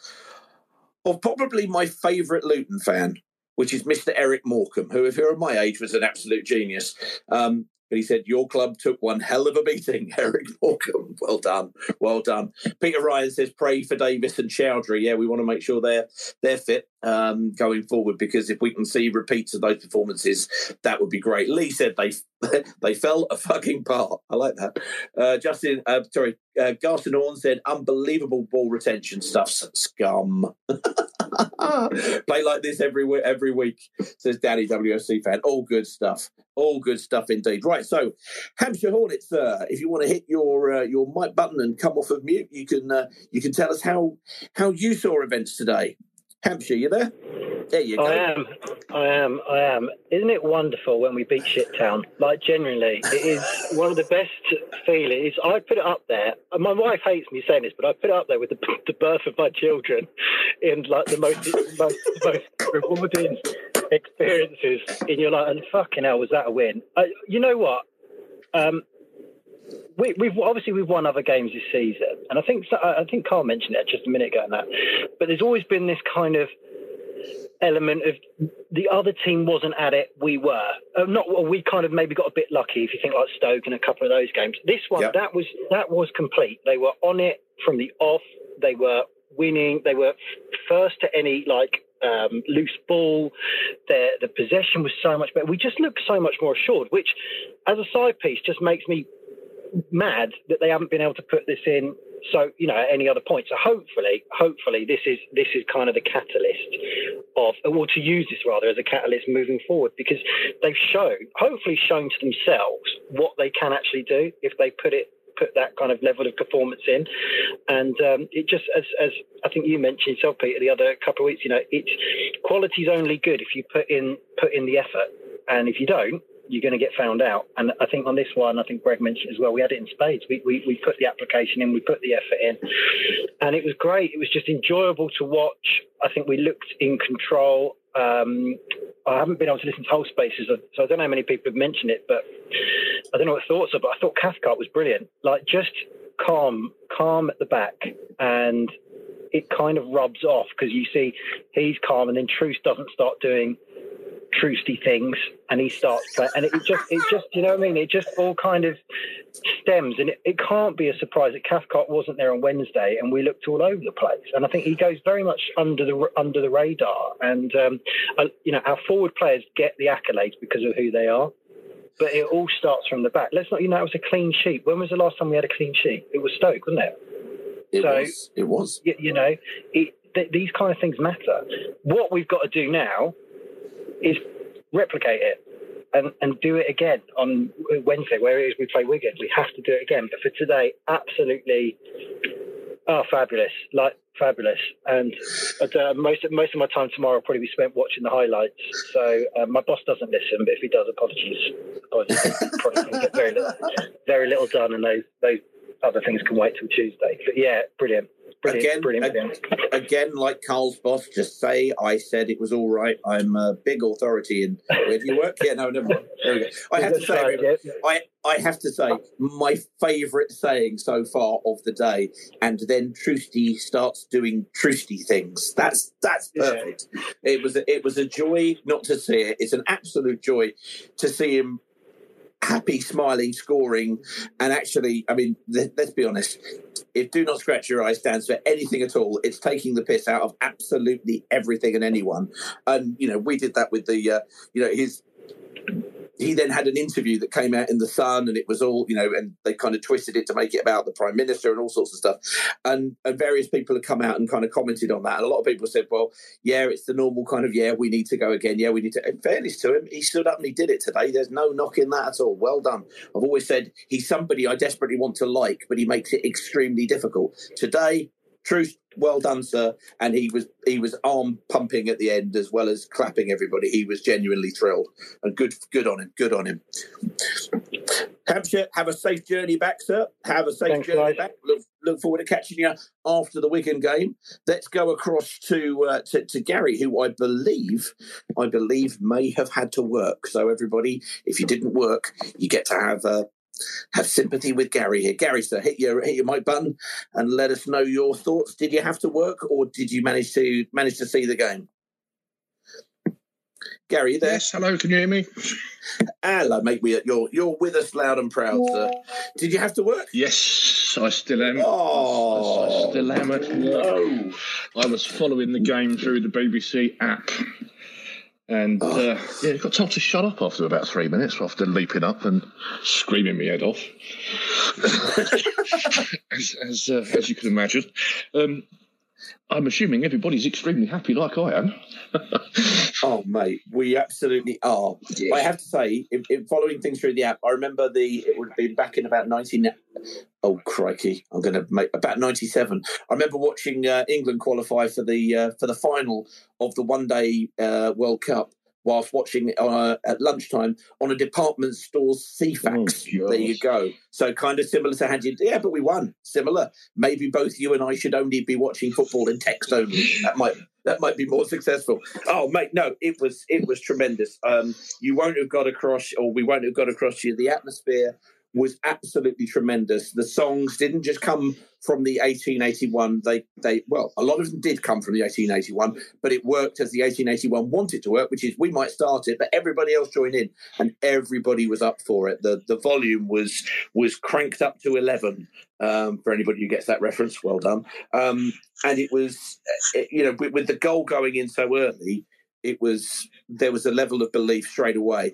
of probably my favourite Luton fan, which is Mr. Eric Morecambe, who, if you're of my age, was an absolute genius. Um, but he said, Your club took one hell of a beating, Eric Morecambe. Well done. Well done. Peter Ryan says, Pray for Davis and Choudhury. Yeah, we want to make sure they're they're fit um, going forward because if we can see repeats of those performances, that would be great. Lee said they they fell a fucking part. I like that. Uh, Justin, uh, sorry, uh, Garson Orn said, Unbelievable ball retention stuff, scum. Play like this every every week, says Danny WSC fan. All good stuff. All good stuff indeed. Right, so Hampshire Hornets, sir. If you want to hit your uh, your mic button and come off of mute, you can uh, you can tell us how how you saw events today. Hampshire, you there? There you go. I am. I am. I am. Isn't it wonderful when we beat Shit Town? Like, genuinely, it is one of the best feelings. I put it up there. My wife hates me saying this, but I put it up there with the, the birth of my children in like the most most, most rewarding experiences in your life. And fucking hell, was that a win? Uh, you know what? Um, we, we've obviously we've won other games this season, and I think I think Carl mentioned it just a minute ago. And that, but there's always been this kind of element of the other team wasn't at it, we were. Uh, not well, we kind of maybe got a bit lucky if you think like Stoke and a couple of those games. This one Yep. that was that was complete. They were on it from the off. They were winning. They were first to any like um, loose ball. Their the possession was so much better. We just looked so much more assured, which as a side piece just makes me mad that they haven't been able to put this in so you know at any other point. So hopefully hopefully this is this is kind of the catalyst of or to use this rather as a catalyst moving forward because they've shown hopefully shown to themselves what they can actually do if they put it put that kind of level of performance in. And um, it just as, as I think you mentioned yourself Peter the other couple of weeks you know it's quality's only good if you put in put in the effort. And if you don't you're going to get found out. And I think on this one, I think Greg mentioned as well, we had it in spades. We, we, we put the application in, we put the effort in, and it was great. It was just enjoyable to watch. I think we looked in control. Um, I haven't been able to listen to whole spaces, so I don't know how many people have mentioned it, but I don't know what thoughts are, but I thought Cathcart was brilliant. Like just calm, calm at the back, and it kind of rubs off because you see he's calm, and then Troost doesn't start doing Trusty things, and he starts playing, and it just, it just, you know what I mean? It just all kind of stems, and it, it can't be a surprise that Cathcart wasn't there on Wednesday, and we looked all over the place. And I think he goes very much under the under the radar, and um, uh, you know our forward players get the accolades because of who they are. But it all starts from the back. Let's not, you know, it was a clean sheet. When was the last time we had a clean sheet? It was Stoke, wasn't it? It So- was. It was. you, you know, it, th- these kind of things matter. What we've got to do now is replicate it and, and do it again on Wednesday, where it is we play Wigan. We have to do it again. But for today, absolutely, oh, fabulous! Like fabulous. And uh, most of, most of my time tomorrow will probably be spent watching the highlights. So uh, my boss doesn't listen, but if he does, apologies. apologies. probably get very little, very little done, and those those other things can wait till Tuesday. But yeah, brilliant. Brilliant, Again, brilliant, again, like Carl's boss, just say I said it was all right. I'm a big authority in where do you work? Yeah, no, never mind. There we go. I have to say, yeah. I, I have to say, my favourite saying so far of the day, and then Trusty starts doing Trusty things. That's that's perfect. It was a, it was a joy not to see it. It's an absolute joy to see him happy, smiling, scoring, and actually, I mean, th- let's be honest. If "Do Not Scratch Your Eyes" stands for anything at all, it's taking the piss out of absolutely everything and anyone. And you know, we did that with the, uh, you know, his he then had an interview that came out in the Sun, and it was all you know, and they kind of twisted it to make it about the Prime Minister and all sorts of stuff. And and various people have come out and kind of commented on that. And a lot of people said, "Well, yeah, it's the normal kind of yeah, we need to go again. Yeah, we need to." In fairness to him, he stood up and he did it today. There's no knocking that at all. Well done. I've always said he's somebody I desperately want to like, but he makes it extremely difficult. Today, Truth, well done, sir. And he was he was arm pumping at the end as well as clapping everybody. He was genuinely thrilled and good good on him. Good on him. Hampshire, have a safe journey back, sir. Have a safe Thanks, journey guys. back. Look, look forward to catching you after the Wigan game. Let's go across to, uh, to to Gary, who I believe I believe may have had to work. So everybody, if you didn't work, you get to have uh, have sympathy with Gary here. Gary, sir, hit your hit your mic button and let us know your thoughts. Did you have to work, or did you manage to manage to see the game? Gary, you there? Yes, hello, can you hear me? Hello, mate. We, you're you're with us loud and proud, sir. Did you have to work? Yes, I still am. Oh, I still am at work. I was following the game through the BBC app. And uh, yeah, got told to shut up after about three minutes after leaping up and screaming my head off, as as, uh, as you can imagine. Um, I'm assuming everybody's extremely happy, like I am. Oh, mate, we absolutely are. I have to say, in, in following things through the app, I remember the it would have been back in about nineteen. Oh crikey! I'm going to make about ninety-seven. I remember watching uh, England qualify for the uh, for the final of the one day uh, World Cup whilst watching uh, at lunchtime on a department store's CFAX. there you go. So kind of similar to had you, yeah, but we won. Similar. Maybe both you and I should only be watching football in text only. That might that might be more successful. Oh, mate, no, it was it was tremendous. Um, you won't have got across, or we won't have got across you. The atmosphere was absolutely tremendous. The songs didn't just come from the 1881. They, they, well, a lot of them did come from the 1881, but it worked as the 1881 wanted to work, which is we might start it, but everybody else join in, and everybody was up for it. The the volume was was cranked up to 11. Um, for anybody who gets that reference, well done. Um, and it was, it, you know, with, with the goal going in so early, it was there was a level of belief straight away.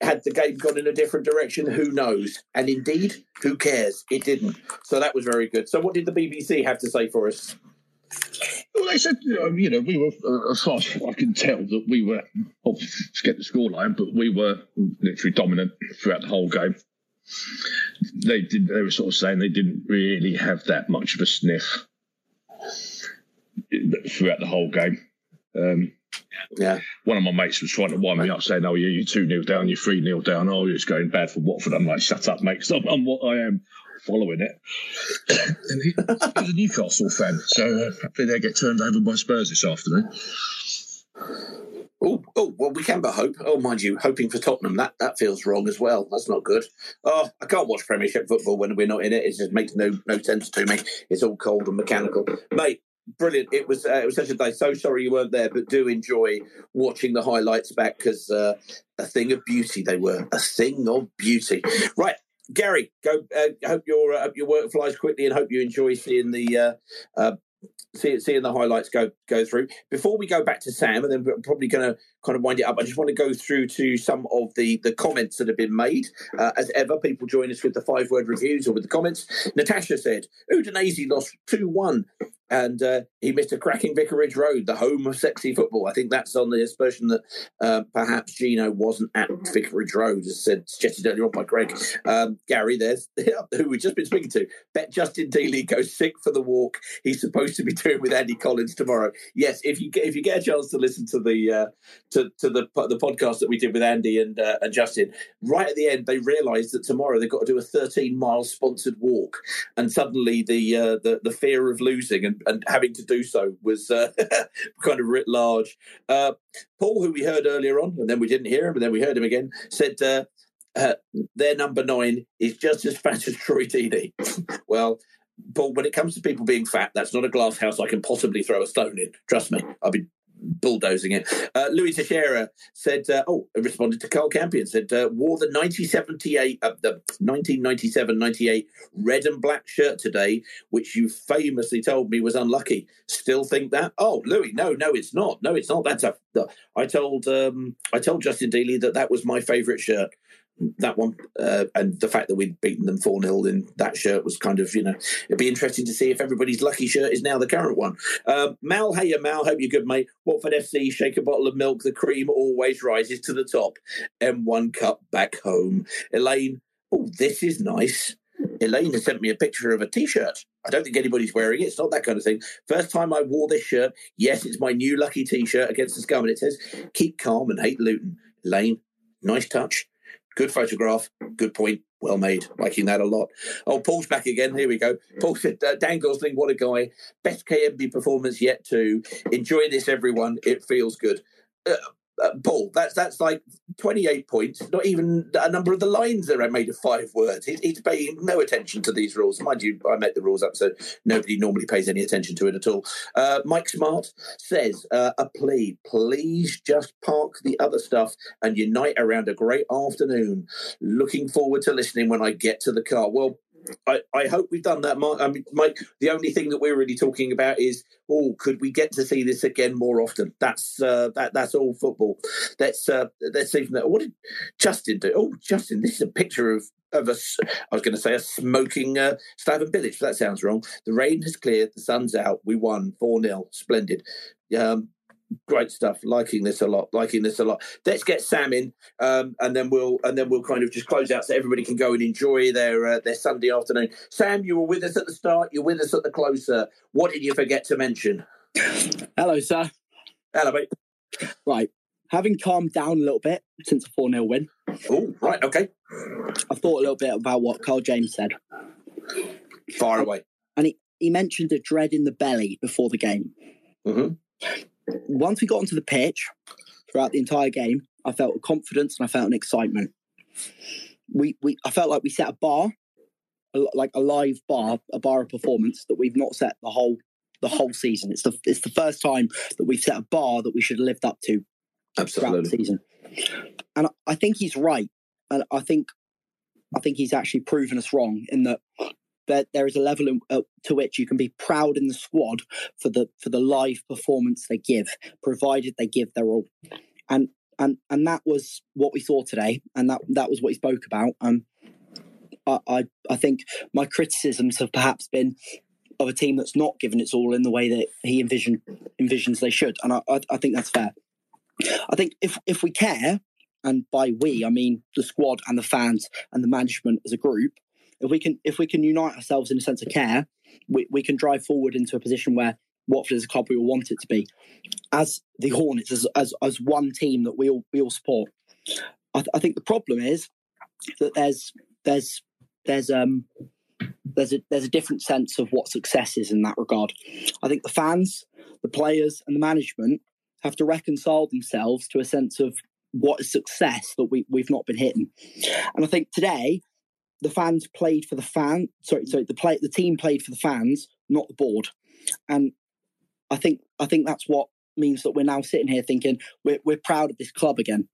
Had the game gone in a different direction, who knows? And indeed, who cares? It didn't. So that was very good. So what did the BBC have to say for us? Well, they said, you know, we were, uh, as far as I can tell, that we were, obviously, get the scoreline, but we were literally dominant throughout the whole game. They did. They were sort of saying they didn't really have that much of a sniff throughout the whole game. Um, yeah. One of my mates was trying to wind me up, saying, "Oh, yeah, you're two 0 down, you're three 0 down. Oh, it's going bad for Watford." I'm like, "Shut up, mate! Because I'm, I'm what I am." Following it, and he, he's a Newcastle fan, so uh, hopefully they get turned over by Spurs this afternoon. Oh, oh, well, we can but hope. Oh, mind you, hoping for Tottenham that that feels wrong as well. That's not good. Oh, I can't watch Premiership football when we're not in it. It just makes no no sense to me. It's all cold and mechanical, mate. Brilliant! It was uh, it was such a day. So sorry you weren't there, but do enjoy watching the highlights back because uh, a thing of beauty they were. A thing of beauty. Right, Gary, go. Uh, hope your uh, your work flies quickly, and hope you enjoy seeing the uh, uh, see, seeing the highlights go go through. Before we go back to Sam, and then we're probably going to kind of wind it up. I just want to go through to some of the the comments that have been made. Uh, as ever, people join us with the five word reviews or with the comments. Natasha said, "Udinese lost two one." And uh, he missed a cracking Vicarage Road, the home of sexy football. I think that's on the aspersion that uh, perhaps Gino wasn't at Vicarage Road, as said suggested earlier on by Greg. Um, Gary, there's who we've just been speaking to. Bet Justin Dealey goes sick for the walk. He's supposed to be doing with Andy Collins tomorrow. Yes, if you get if you get a chance to listen to the uh, to, to the the podcast that we did with Andy and uh, and Justin, right at the end they realised that tomorrow they've got to do a 13 mile sponsored walk, and suddenly the uh, the the fear of losing and, and having to do so was uh, kind of writ large. Uh, Paul, who we heard earlier on, and then we didn't hear him, and then we heard him again, said uh, uh, their number nine is just as fat as Troy Deeney. well, Paul, when it comes to people being fat, that's not a glass house I can possibly throw a stone in. Trust me, I've been bulldozing it. Uh, Louis Teixeira said, uh, oh, responded to Carl Campion, said, uh, wore the 1978, uh, the 1997-98 red and black shirt today, which you famously told me was unlucky. Still think that? Oh, Louis, no, no, it's not. No, it's not. That's a, I told, um, I told Justin Dealey that that was my favourite shirt that one, uh, and the fact that we'd beaten them 4 0 in that shirt was kind of, you know, it'd be interesting to see if everybody's lucky shirt is now the current one. Um, Mal, hey, Mal, hope you're good, mate. Watford FC, shake a bottle of milk, the cream always rises to the top. M1 Cup back home. Elaine, oh, this is nice. Elaine has sent me a picture of a t shirt. I don't think anybody's wearing it. It's not that kind of thing. First time I wore this shirt. Yes, it's my new lucky t shirt against the scum, and it says, Keep calm and hate Luton. Elaine, nice touch. Good photograph. Good point. Well made. Liking that a lot. Oh, Paul's back again. Here we go. Paul said, uh, Dan Gosling, what a guy. Best KMB performance yet, too. Enjoy this, everyone. It feels good. Uh, Paul, that's that's like 28 points, not even a number of the lines that are made of five words. He's, paying no attention to these rules. Mind you, I met the rules up, so nobody normally pays any attention to it at all. Uh, Mike Smart says, uh, a plea, please just park the other stuff and unite around a great afternoon. Looking forward to listening when I get to the car. Well, I, I hope we've done that. I mean, Mike, the only thing that we're really talking about is, oh, could we get to see this again more often? That's uh, that that's all football. Let's uh, that. What did Justin do? Oh, Justin, this is a picture of of a. I was going to say a smoking uh, Slaven Bilic, that sounds wrong. The rain has cleared. The sun's out. We won four 0 Splendid. Um, great stuff. Liking this a lot. Liking this a lot. Let's get Sam in, um, and then we'll and then we'll kind of just close out so everybody can go and enjoy their uh, their Sunday afternoon. Sam, you were with us at the start. You're with us at the closer. What did you forget to mention? Hello, sir. Hello, mate. Right. having calmed down a little bit since a 4 0 win. Oh, right, okay. I thought a little bit about what Carl James said. Far away. And he, he mentioned a dread in the belly before the game. Mm-hmm. Once we got onto the pitch throughout the entire game, I felt a confidence and I felt an excitement. We, we I felt like we set a bar, a- like a live bar, a bar of performance that we've not set the whole the whole season. It's the it's the first time that we've set a bar that we should have lived up to throughout the season. And I- I think he's right. And I think I think he's actually proven us wrong in that that there is a level in, uh, to which you can be proud in the squad for the for the live performance they give, provided they give their all. And and and that was what we saw today, and that that was what he spoke about. Um, I I, think my criticisms have perhaps been of a team that's not given its all in the way that he envisioned envisions they should, and I I, I think that's fair. I think if if we care, and by we I mean the squad and the fans and the management as a group, if we can if we can unite ourselves in a sense of care, we, we can drive forward into a position where Watford is a club we all want it to be, as the Hornets, as as, as one team that we all we all support. I, th- I think the problem is that there's there's there's um there's a there's a different sense of what success is in that regard. I think the fans, the players, and the management have to reconcile themselves to a sense of what is success that we we've not been hitting. And I think today the fans played for the fan. Sorry, sorry. The play the team played for the fans, not the board. And I think I think that's what means that we're now sitting here thinking we're we're proud of this club again.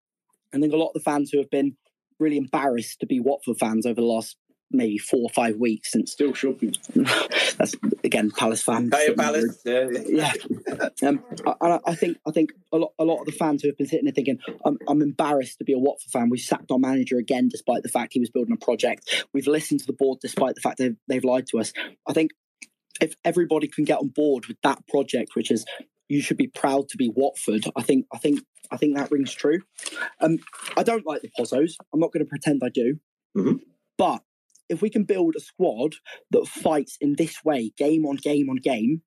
I think a lot of the fans who have been really embarrassed to be Watford fans over the last maybe four or five weeks since still should be. that's again Palace fans. Hey, Palace. Yeah, yeah. Um, I, I- think I think a lot a lot of the fans who have been sitting there thinking, I'm, I'm embarrassed to be a Watford fan. We sacked our manager again, despite the fact he was building a project. We've listened to the board, despite the fact they've they've lied to us. I think if everybody can get on board with that project, which is you should be proud to be Watford. I think I think I think that rings true. Um, I don't like the Pozzos. I'm not going to pretend I do. But if we can build a squad that fights in this way, game on game on game,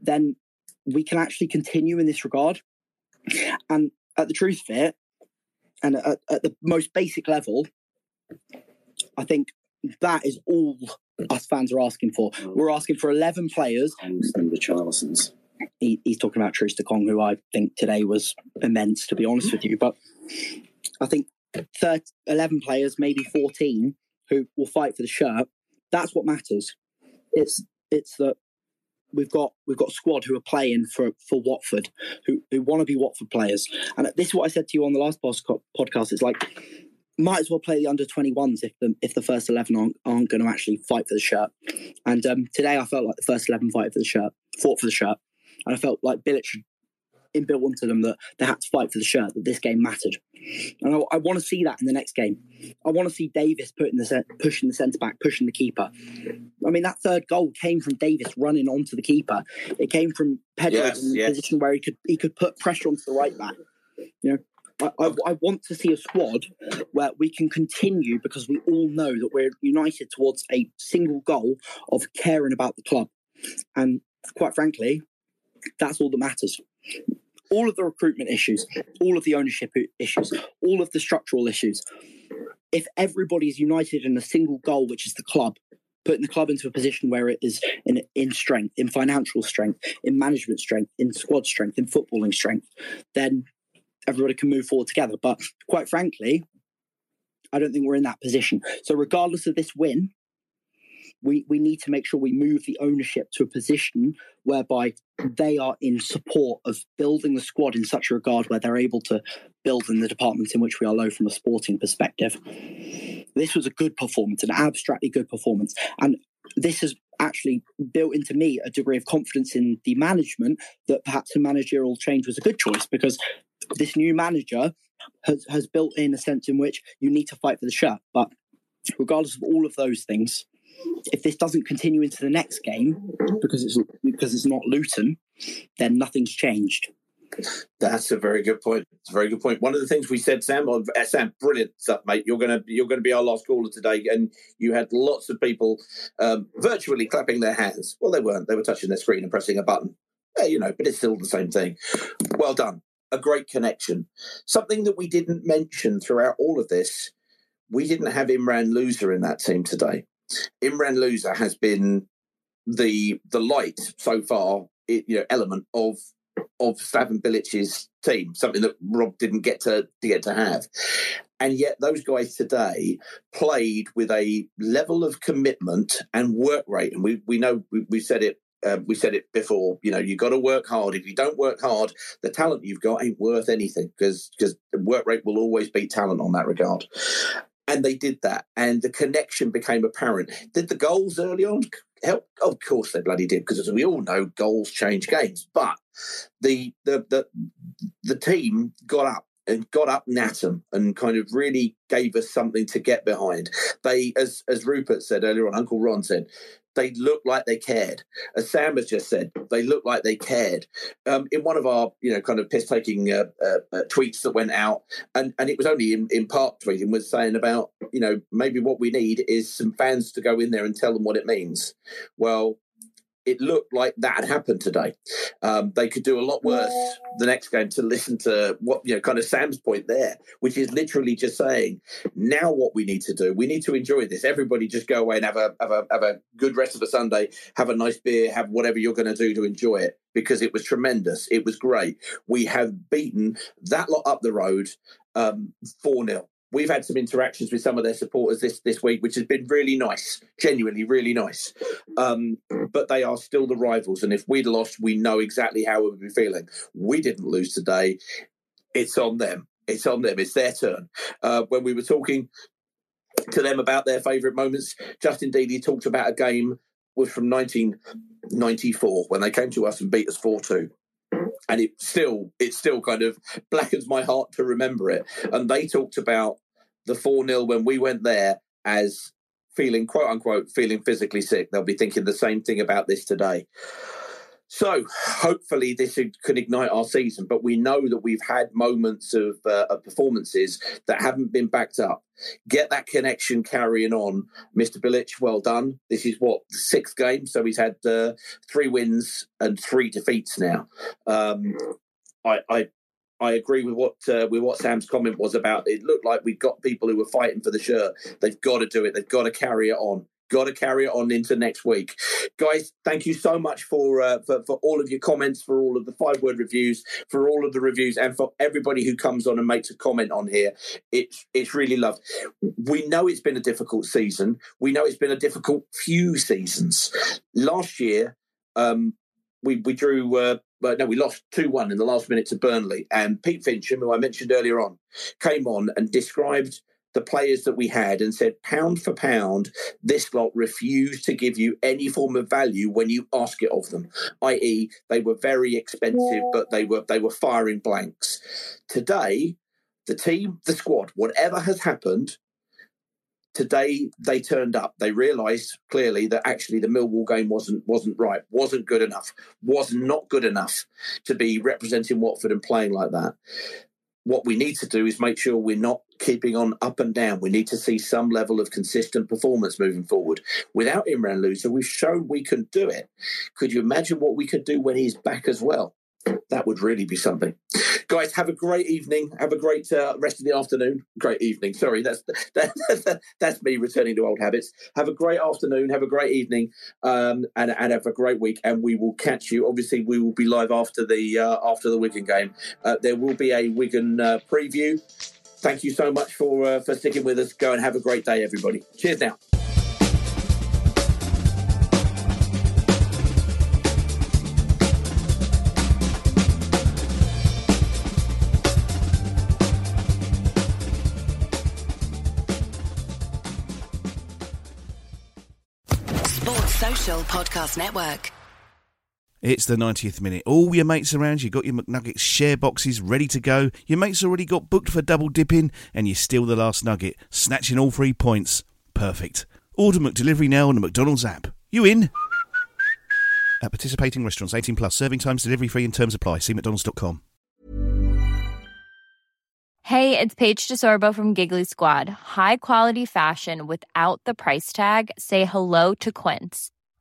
then we can actually continue in this regard. And at the truth of it, and at, at the most basic level, I think that is all us fans are asking for. We're asking for 11 players. And the Charlesons. He, he's talking about Troost-Ekong, who I think today was immense, to be honest with you. But I think 30, 11 players, maybe 14, who will fight for the shirt. That's what matters. It's it's that we've got we've got squad who are playing for for Watford, who who want to be Watford players. And this is what I said to you on the last podcast. It's like might as well play the under 21s if the if the first 11 aren't, aren't going to actually fight for the shirt. And um, today I felt like the first 11 fight for the shirt, fought for the shirt, and I felt like Bilic had inbuilt into them that they had to fight for the shirt, that this game mattered. And I, I want to see that in the next game. I want to see Davis putting the pushing the centre back, pushing the keeper. I mean, that third goal came from Davis running onto the keeper. It came from Pedro Yes, in a yes. position where he could he could put pressure onto the right back. You know, I, I, I want to see a squad where we can continue because we all know that we're united towards a single goal of caring about the club. And quite frankly, that's all that matters. All of the recruitment issues, all of the ownership issues, all of the structural issues. If everybody is united in a single goal, which is the club, putting the club into a position where it is in, in strength, in financial strength, in management strength, in squad strength, in footballing strength, then everybody can move forward together. But quite frankly, I don't think we're in that position. So, regardless of this win, we, we need to make sure we move the ownership to a position whereby they are in support of building the squad in such a regard where they're able to build in the departments in which we are low from a sporting perspective. This was a good performance, an abstractly good performance. And this has actually built into me a degree of confidence in the management that perhaps a managerial change was a good choice because this new manager has, has built in a sense in which you need to fight for the shirt. But regardless of all of those things, if this doesn't continue into the next game because it's because it's not Luton, then nothing's changed. That's a very good point. It's a very good point. One of the things we said, Sam, on Sam, brilliant stuff, mate. You're gonna you're gonna be our last caller today, and you had lots of people um, virtually clapping their hands. Well, they weren't. They were touching their screen and pressing a button. Yeah, you know, but it's still the same thing. Well done. a great connection. Something that we didn't mention throughout all of this, we didn't have Imran Louza in that team today. Imran Louza has been the the light so far, you know, element of of Slaven Bilic's team, something that Rob didn't get to, to get to have. And yet those guys today played with a level of commitment and work rate. And we, we know we, we said it uh, we said it before. You know, you've got to work hard. If you don't work hard, the talent you've got ain't worth anything because because work rate will always beat talent on that regard. And they did that, and the connection became apparent. Did the goals early on help? Of course, they bloody did, because as we all know, goals change games. But the the the the team got up and got up Natum and kind of really gave us something to get behind. They, as as Rupert said earlier on, Uncle Ron said, they looked like they cared. As Sam has just said, they looked like they cared. Um, in one of our, you know, kind of piss taking uh, uh, uh, tweets that went out, and, and it was only in, in part tweeting, was saying about, you know, maybe what we need is some fans to go in there and tell them what it means. Well, it looked like that had happened today. Um, they could do a lot worse the next game to listen to what, you know, kind of Sam's point there, which is literally just saying, now what we need to do, we need to enjoy this. Everybody just go away and have a, have a, have a good rest of the Sunday, have a nice beer, have whatever you're going to do to enjoy it because it was tremendous. It was great. We have beaten that lot up the road um, 4 0 we've had some interactions with some of their supporters this this week, which has been really nice, genuinely really nice. Um, but they are still the rivals, and if we'd lost, we know exactly how we would be feeling. We didn't lose today; it's on them. It's on them. It's their turn. Uh, when we were talking to them about their favourite moments, Justin Dealey talked about a game was from 1994 when they came to us and beat us 4 2 and it still it still kind of blackens my heart to remember it. And they talked about the 4 0 when we went there as feeling quote unquote feeling physically sick. They'll be thinking the same thing about this today. So hopefully this can ignite our season, but we know that we've had moments of, uh, of performances that haven't been backed up. Get that connection carrying on, Mr. Bilic. Well done. This is what sixth game, so he's had uh, three wins and three defeats now. Um, I, I I agree with what uh, with what Sam's comment was about. It looked like we've got people who were fighting for the shirt. They've got to do it. They've got to carry it on got to carry it on into next week. Guys, thank you so much for, uh, for, for all of your comments, for all of the five word reviews, for all of the reviews, and for everybody who comes on and makes a comment on here. It's it's really loved. We know it's been a difficult season. We know it's been a difficult few seasons. Last year, um, we we drew. Uh, but no, we lost 2 1 in the last minute to Burnley. And Pete Fincham, who I mentioned earlier on, came on and described the players that we had and said, pound for pound, this lot refused to give you any form of value when you ask it of them. I.e., they were very expensive, but they were they were firing blanks. Today, the team, the squad, whatever has happened, today they turned up. They realised clearly that actually the Millwall game wasn't wasn't right, wasn't good enough, was not good enough to be representing Watford and playing like that what we need to do is make sure we're not keeping on up and down. We need to see some level of consistent performance moving forward. Without Imran Louza, we've shown we can do it. Could you imagine what we could do when he's back as well? That would really be something. Guys, have a great evening. Have a great uh, rest of the afternoon. Great evening. Sorry, that's that, that's me returning to old habits. Have a great afternoon. Have a great evening, um, and and have a great week. And we will catch you. Obviously, we will be live after the uh, after the Wigan game. Uh, there will be a Wigan uh, preview. Thank you so much for uh, for sticking with us. Go and have a great day, everybody. Cheers now. Sports Social Podcast Network. It's the 90th minute. All your mates around, you got your McNuggets share boxes ready to go. Your mates already got booked for double dipping, and you steal the last nugget, snatching all three points. Perfect. Order McDelivery now on the McDonald's app. You in? At participating restaurants, 18 plus, serving times, delivery free, and terms apply. See McDonald's.com. Hey, it's Paige DeSorbo from Giggly Squad. High quality fashion without the price tag. Say hello to Quince.